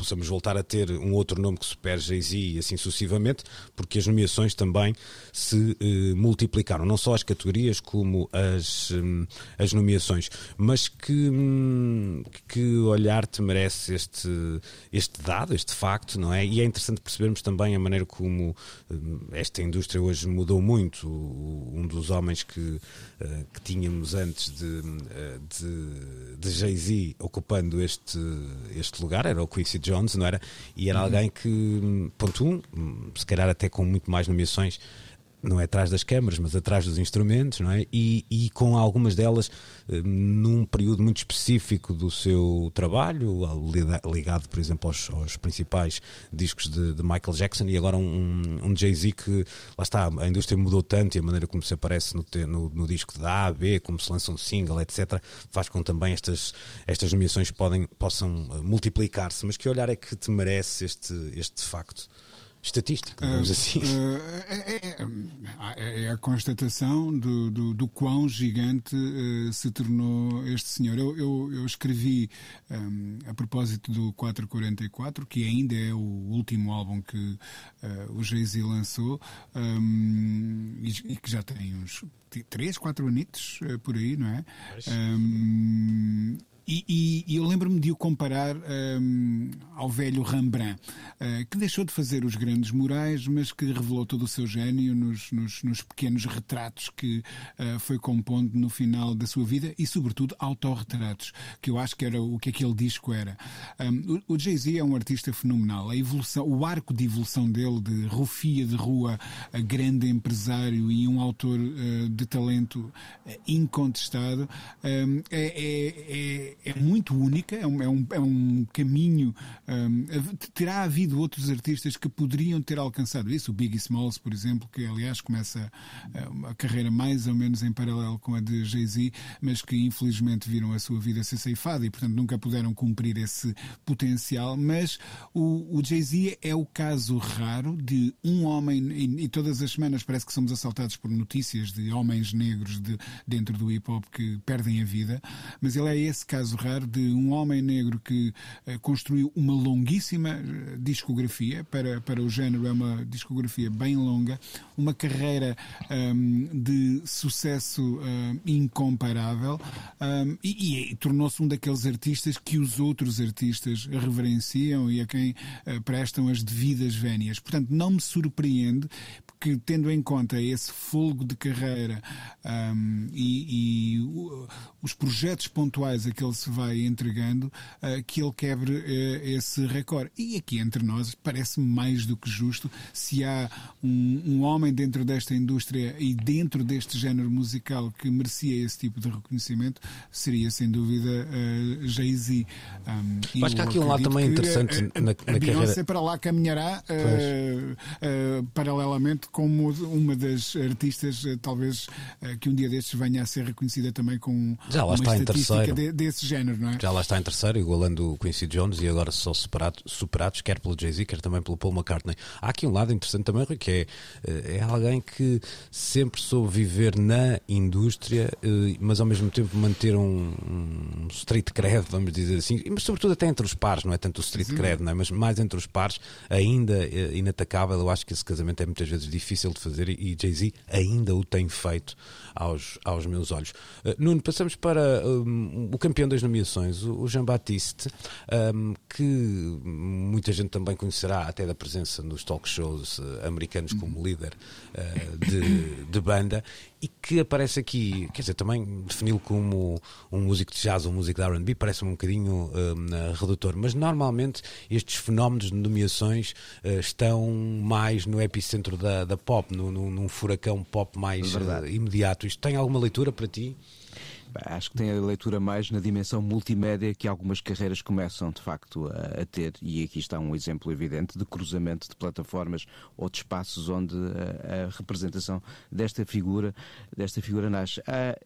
possamos voltar a ter um outro nome que supere Jay-Z e assim sucessivamente, porque as nomeações também se eh, multiplicaram, não só as categorias como as, hum, as nomeações, mas que, hum, que olhar te merece este, este dado, este facto, não é? E é interessante percebermos também a maneira como hum, esta indústria hoje mudou muito. Um dos homens que, eh, que tínhamos antes de, eh, de, de Jay-Z ocupando este, este lugar era o Quincy Jones, não era? E era alguém que, ponto um, se calhar até com muito mais nomeações, não é atrás das câmaras, mas atrás dos instrumentos, não é? E, e com algumas delas eh, num período muito específico do seu trabalho, ligado, por exemplo, aos, aos principais discos de, de Michael Jackson e agora um, um Jay-Z que, lá está, a indústria mudou tanto e a maneira como se aparece no, no, no disco de A a B, como se lança um single, etc., faz com que também estas, estas nomeações podem, possam eh, multiplicar-se. Mas que olhar é que te merece este, este facto? Estatístico, digamos assim. Eh, é, é- é- é a constatação do, do, do quão gigante eh, se tornou este senhor. Eu, eu, eu escrevi ehm, a propósito do 444, que ainda é o último álbum que eh, o Jay-Z lançou ehm, e, e que já tem uns 3, 4 anitos eh, por aí, não é? Ehm, e, e- e eu lembro-me de o comparar hum, ao velho Rembrandt, eh, que deixou de fazer os grandes murais, mas que revelou todo o seu gênio nos, nos- nos pequenos retratos que eh, foi compondo no final da sua vida e, sobretudo, autorretratos, que eu acho que era o que aquele disco era. Hum, o Jay-Z é um artista fenomenal. A evolução, o arco de evolução dele, de rufia de rua, a grande empresário e um autor eh, de talento incontestado, hum, é, é- é- é, muito única, é um, é um, é um caminho. Um, terá havido outros artistas que poderiam ter alcançado isso, o Biggie Smalls, por exemplo, que aliás começa a, a carreira mais ou menos em paralelo com a de Jay-Z, mas que infelizmente viram a sua vida ser ceifada e portanto nunca puderam cumprir esse potencial. Mas o, o Jay-Z é o caso raro de um homem, e, e, todas as semanas parece que somos assaltados por notícias de homens negros de, dentro do hip hop que perdem a vida, mas ele é esse caso raro de um homem negro que uh, construiu uma longuíssima eh, discografia, para, para o género é uma discografia bem longa, uma carreira um, ehm, de sucesso um, ehm, incomparável. Um, ehm, e, e tornou-se um daqueles artistas que os outros artistas reverenciam e a quem uh, prestam as devidas vénias. Portanto, não me surpreende que, tendo em conta esse folgo de carreira e, e uh, os projetos pontuais a que ele se vai entregando, uh, que ele quebre uh, esse recorde. E aqui entre nós parece-me mais do que justo se há um, um, homem dentro desta indústria e dentro deste género musical que merecia esse tipo de reconhecimento, seria sem dúvida uh, Jay-Z. Um, Acho que há aqui um lado também interessante a, a, na, na a carreira. para lá caminhará paralelamente como uma das artistas, talvez, que um dia destes venha a ser reconhecida também com Já lá está em terceiro. De, desse género, não é? Já lá está em terceiro, igualando o Quincy Jones e agora só superado, superados, quer pelo Jay-Z, quer também pelo Paul McCartney. Há aqui um lado interessante também, Rui, que é, eh, é alguém que sempre soube viver na indústria, mas ao mesmo tempo manter um, um street cred, vamos dizer assim, mas sobretudo até entre os pares, não é tanto o street Sim. cred, não é? mas mais entre os pares, ainda inatacável. Eu acho que esse casamento é muitas vezes difícil de fazer e Jay-Z ainda o tem feito aos, aos meus olhos. Nuno, passamos para um, o campeão das nomeações, o, Jean Baptiste, um, que muita gente também conhecerá até da presença nos talk shows uh, americanos como líder uh, de, de banda e que aparece aqui, quer dizer, também defini-lo como um músico de jazz ou um músico de RB parece-me um bocadinho uh, redutor, mas normalmente estes fenómenos de nomeações uh, estão mais no epicentro da, da pop, no, no, num furacão pop mais uh, imediato. Isto tem alguma leitura para ti? Acho que tem a leitura mais na dimensão multimédia que algumas carreiras começam de facto a, a, ter, e aqui está um exemplo evidente de cruzamento de plataformas ou de espaços onde a, a representação desta figura, desta figura nasce. Ah,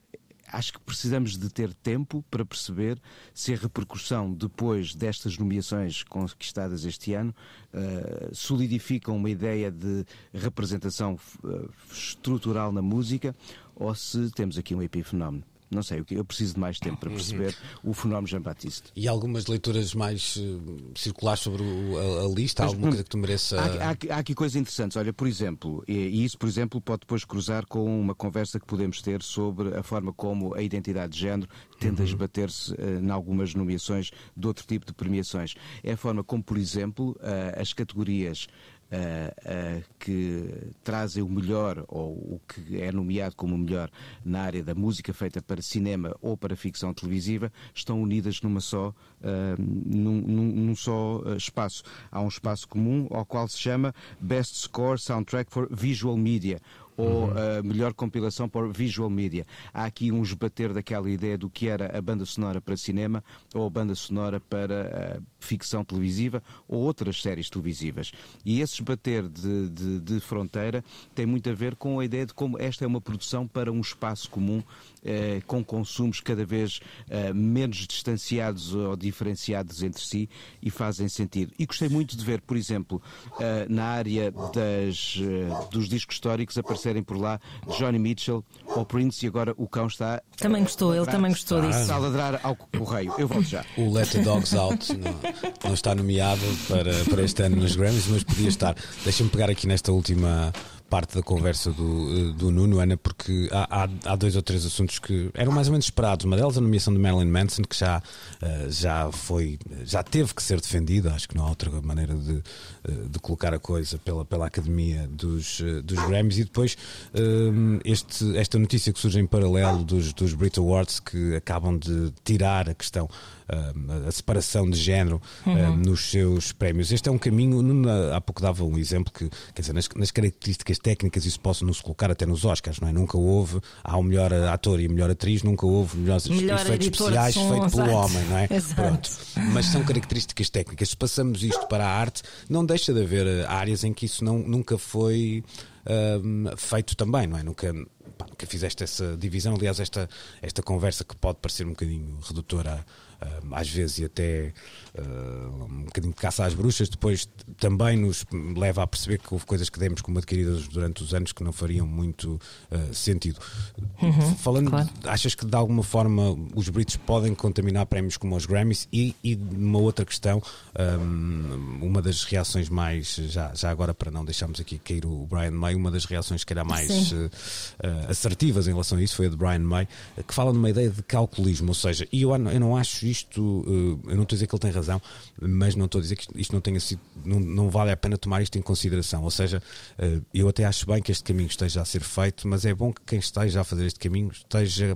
acho que precisamos de ter tempo para perceber se a repercussão depois destas nomeações conquistadas este ano uh, uma ideia de representação uh, estrutural na música ou se temos aqui um epifenómeno. Não sei, eu preciso de mais tempo para perceber uhum. o fenómeno Jean Baptiste. E algumas leituras mais uh, circulares sobre o, a, a, lista? Mas, alguma coisa que tu mereça. Há, há, há, aqui coisas interessantes. Olha, por exemplo, e, e, isso, por exemplo, pode depois cruzar com uma conversa que podemos ter sobre a forma como a identidade de género tende uhum. a esbater-se uh, em algumas nomeações de outro tipo de premiações. É a forma como, por exemplo, uh, as categorias uh, uh, que trazem o melhor, ou o que é nomeado como o melhor na área da música feita para cinema ou para ficção televisiva, estão unidas numa só, uh, num, num, num, só espaço. Há um espaço comum ao qual se chama Best Score Soundtrack for Visual Media, ou uhum. a melhor compilação por visual media. Há aqui um esbater daquela ideia do que era a banda sonora para cinema ou a banda sonora para uh, ficção televisiva ou outras séries televisivas. E esse esbater de, de, de, fronteira tem muito a ver com a ideia de como esta é uma produção para um espaço comum uh, com consumos cada vez uh, menos distanciados ou diferenciados entre si e fazem sentido. E gostei muito de ver, por exemplo, na área das, dos discos históricos aparecer aparecerem por lá Johnny Mitchell ou Prince e agora o cão está. Também gostou, ele também gostou disso. Está a ladrar ao correio. Eu volto já. O Let the Dogs Out não, não está nomeado para, para este ano nos Grammys, mas podia estar. Deixa-me pegar aqui nesta última parte da conversa do, eh, do Nuno, Ana, porque há, há, há, dois ou três assuntos que eram mais ou menos esperados. Uma delas a nomeação de Marilyn Manson, que já, uh, já foi, já teve que ser defendida, acho que não há outra maneira de, uh, de colocar a coisa pela, pela Academia dos, dos Grammys. E depois este, esta notícia que surge em paralelo dos, dos Brit Awards, que acabam de tirar a questão a separação de género uhum. nos seus prémios. Este é um caminho, há pouco dava um exemplo que, quer dizer, nas, nas características técnicas isso possa não se colocar até nos Oscars, não é? Nunca houve, há o melhor ator e a melhor atriz, nunca houve melhores Melhor efeitos especiais som, feitos pelo exato. homem, não é? Exato. Pronto. Mas são características técnicas. Se passamos isto para a arte, não deixa de haver eh, áreas em que isso não, nunca foi hum, feito também, não é? Nunca, pá, nunca fizeste essa divisão. Aliás, esta, esta conversa que pode parecer um bocadinho redutora às vezes e até hum, um bocadinho de caça às bruxas, depois também nos leva a perceber que houve coisas que demos como adquiridas durante os anos que não fariam muito uh, sentido. Falando, claro. achas que de alguma forma os Brits podem contaminar prémios como os Grammys? E, e uma outra questão, uma das reações mais, já, já agora para não deixarmos aqui cair o Brian May, uma das reações que era mais assertivas em relação a isso foi a de Brian May, que fala numa ideia de calculismo, ou seja, e eu, eu não acho isto, eh, eu não estou a dizer que ele tem razão, mas não estou a dizer que isto- não tenha sido, não, não vale a pena tomar isto em consideração, ou seja, eh, eu até acho bem que este caminho esteja a ser feito, mas é bom que quem esteja a fazer este caminho esteja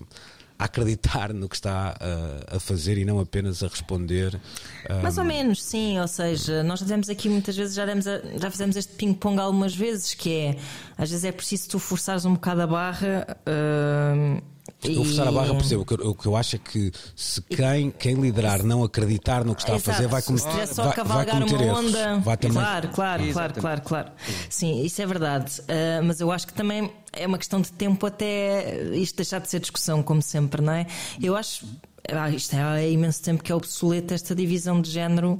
a acreditar no que está eh, a fazer e não apenas a responder. Mais ou menos, sim. Ou seja, nós fizemos aqui muitas vezes, já, demos a- já fizemos este ping-pong algumas vezes, que é às vezes é preciso tu forçares um bocado a barra. hum, Eu forçar a barra, percebo. O que, eu- o que eu acho é que se quem, quem liderar não acreditar no que está a fazer, Exato. vai, Se tiver só vai, vai cavalgar cometer uma erros. onda. Vai também... Claro, claro, claro, claro, claro. Sim, isso é verdade. Ah, mas eu acho que também é uma questão de tempo até isto deixar de ser discussão, como sempre, não é? Eu acho. ah, Isto é há imenso tempo que é obsoleta esta divisão de género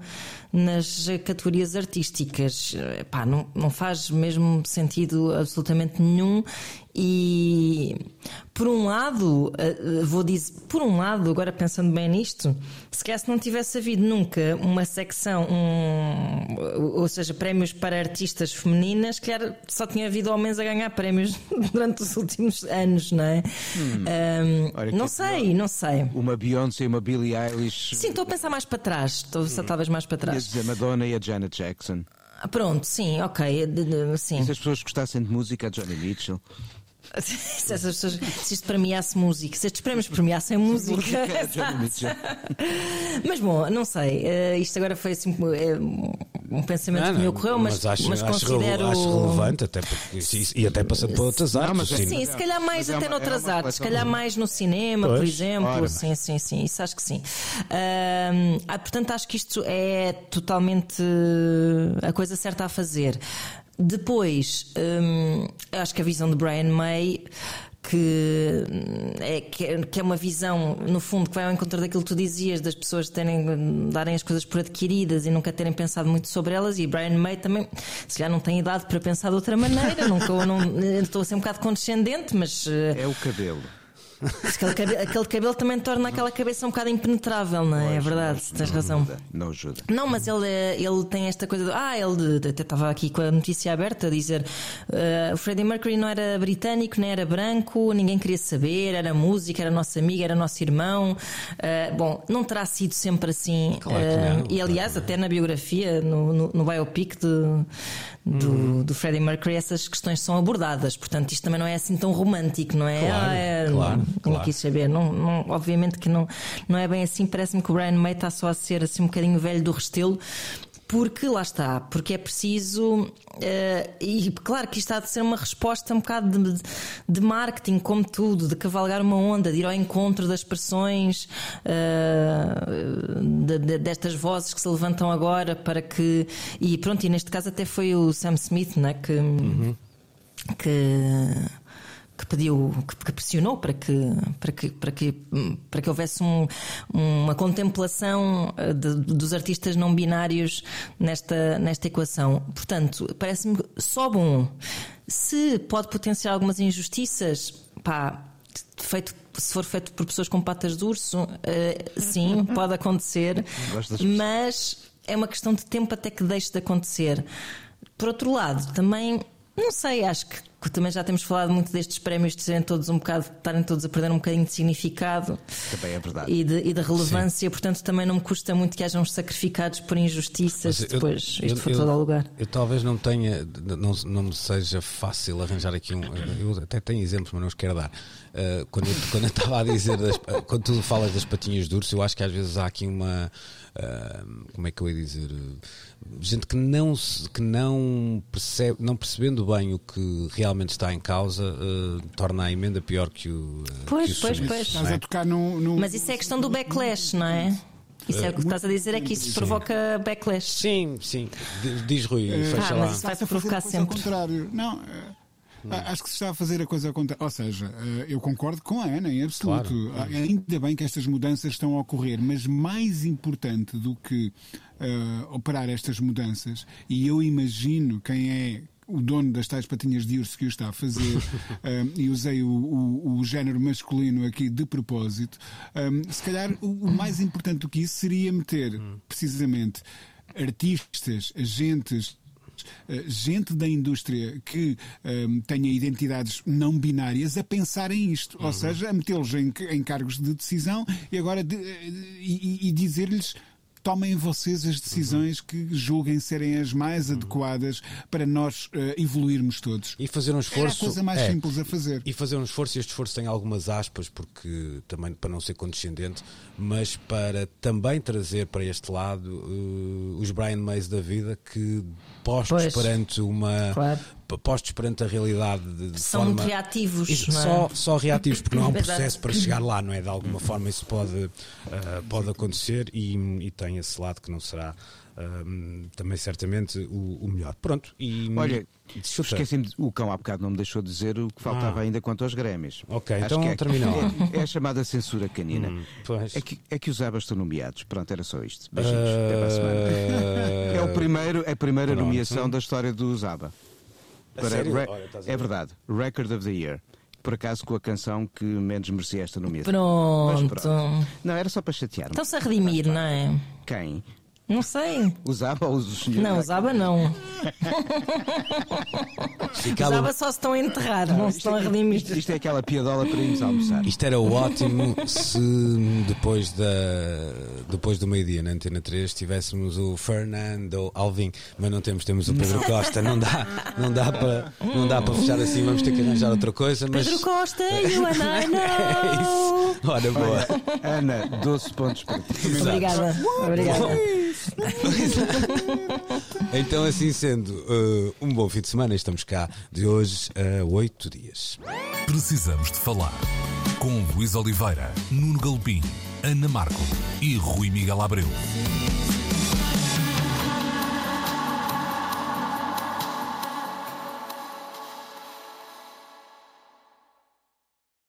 nas categorias artísticas. Pá, não, não faz mesmo sentido absolutamente nenhum. E por um lado, eh, eh, vou dizer, por um lado, agora pensando bem nisto, se calhar se não tivesse havido nunca uma secção, um, ou seja, prémios para artistas femininas, calhar só tinha havido homens a ganhar prémios durante os últimos anos, não é? Olha que não sei, não sei. Uma Beyoncé e uma Billie Eilish. Sim, estou a pensar mais para trás, estou a pensar talvez mais para trás. dizer Madonna e a Janet Jackson. Ah, Pronto, sim, ok, de- de- sim. E se as pessoas gostassem de música, a Johnny Mitchell. Se, essas pessoas- se isto premiasse música, se estes prémios premiassem música. a Johnny Mitchell. Mas bom, não sei. eh, isto agora foi assim é, um pensamento Não, que me não, ocorreu, mas, acho, mas acho rele- considero. acho relevante, até porque, e- e até passando para outras artes. mas é- assim, Sim, se calhar mais Mas é até uma- noutras é artes, se calhar mais no cinema, Pois, por exemplo. ora sim, sim, sim, isso acho que sim. Ah, portanto, acho que isto é totalmente eh, a coisa certa a fazer. Depois, hum, acho que a visão de Brian May. Que é, que é que é uma visão, no fundo, que vai ao encontro daquilo que tu dizias, das pessoas terem, darem as coisas por adquiridas e nunca terem pensado muito sobre elas. E Brian May também, se calhar, não tem idade para pensar de outra maneira. nunca, não, estou a ser um bocado condescendente, mas eh, É o cabelo. Aquele cabelo, aquele cabelo também torna aquela cabeça um bocado impenetrável, não é? É verdade, tens razão. Não ajuda. Não, mas ele, ele tem esta coisa de. Ah, ele até estava aqui com a notícia aberta a dizer eh, o Freddie Mercury não era britânico, nem era branco, ninguém queria saber, era música, era nosso amigo, era nosso irmão. Eh, bom, não terá sido sempre assim. Claro não, e aliás, até na biografia, no, no, no biopic de, do, do Freddie Mercury, essas questões são abordadas. Portanto, isto também não é assim tão romântico, não é? Claro, ah, é claro, não claro. quis saber. Não, não- obviamente que não, não é bem assim. Parece-me que o Brian May está só a ser assim um bocadinho velho do restelo. Porque lá está, porque é preciso, eh, e claro que isto há de ser uma resposta um bocado de, de marketing, como tudo, de cavalgar uma onda, de ir ao encontro das pressões, eh, de- de- destas vozes que se levantam agora para que. E pronto, e neste caso até foi o Sam Smith, né, que. que que pediu, que, que pressionou para que, para que, para que, para que houvesse um- uma contemplação eh, de- dos artistas não binários nesta, nesta equação. Portanto, parece-me só bom. Se pode potenciar algumas injustiças, pá, feito, se for feito por pessoas com patas de urso, eh, sim, pode acontecer, mas é uma questão de tempo até que deixe de acontecer. Por outro lado, também, não sei, acho que que também já temos falado muito destes prémios de serem todos um bocado, estarem todos a perder um bocadinho de significado Também é verdade. e de, e de relevância, portanto também não me custa muito que hajam uns sacrificados por injustiças eu- depois isto eu- for eu- todo ao lugar. Eu talvez não tenha, não, não me seja fácil arranjar aqui um. Eu até tenho exemplos, mas não os quero dar. Uh, quando, eu, quando eu estava a dizer, das- quando tu falas das patinhas de urso, eu acho que às vezes há aqui uma. uh, como é que eu ia dizer? Gente que não, que não percebe, não percebendo bem o que realmente está em causa, uh, torna a emenda pior que o. uh, Pois, que o pois, pois. não Estás é? a tocar no. no- Mas isso é a questão do backlash, não é? Isso é o que estás a dizer, é que isso provoca backlash. Sim, sim. Diz, Rui, Eh, fecha Ah, lá. mas isso vai provocar sempre. Ao contrário. Não, eh, acho que se está a fazer a coisa ao contrário. Ou seja, eh, eu concordo com a Ana, em absoluto. Ah, Ainda bem que estas mudanças estão a ocorrer, mas mais importante do que eh, operar estas mudanças, e eu imagino quem é. O dono das tais patinhas de urso que o está a fazer, eh, e usei o, o- o género masculino aqui de propósito. eh, se calhar o, o mais importante do que isso seria meter, precisamente, artistas, agentes, Uh, gente da indústria que um, tenha identidades não binárias a pensar em isto, ou seja, a metê-los em, em cargos de decisão e agora de- e, e- e dizer-lhes. Tomem vocês as decisões que julguem serem as mais adequadas para nós uh, evoluirmos todos. E fazer um Era a esforço. coisa mais é, simples a fazer. E fazer um esforço, e este esforço tem algumas aspas, porque também para não ser condescendente, mas para também trazer para este lado uh, os Brian Mays da vida que postos Pois. perante uma Claro. Postos perante a realidade de, de São forma reativos, Isso, não é? só, só reativos, porque não há um processo para chegar lá, não é? De alguma forma isso pode, uh, pode acontecer e, e tem esse lado que não será um, também certamente o, o melhor. Pronto, e Olha, esqueci-me, o cão há bocado não me deixou dizer o que faltava Ah. ainda quanto aos Grêmios. Ok, Acho então que é, termina lá. É, é a chamada censura canina. Hum, pois. É, que, é que os abas estão nomeados. Pronto, era só isto. Beijinhos. Até para a semana. É o primeiro, a primeira Pronto. nomeação da história do Zaba. A sério? Re- Olha, é ver. verdade. Record of the Year. Por acaso com a canção que menos merecia esta nomeação. Mas Pronto. Não, era só para chatear. Estão-se a redimir, não é? Quem? Não sei. O ou os senhores? Não, usava não. Ficava- Usava só se estão a enterrar, não se estão a redimir. Isto, isto é aquela piadola para irmos almoçar. Isto era ótimo se depois, da, depois do meio-dia na Antena 3 tivéssemos o Fernando Alvim, mas não temos, temos o Pedro Costa. Não dá, não dá para, não dá para fechar assim, vamos ter que arranjar outra coisa. Mas Pedro Costa, you and I é isso. Ora, boa. Ana, 12 pontos para ti. Obrigada. Obrigada. Então, assim sendo, uh, um bom fim de semana. Estamos cá de hoje a oito dias. Precisamos de falar com Luís Oliveira, Nuno Galpim, Ana Marco e Rui Miguel Abreu.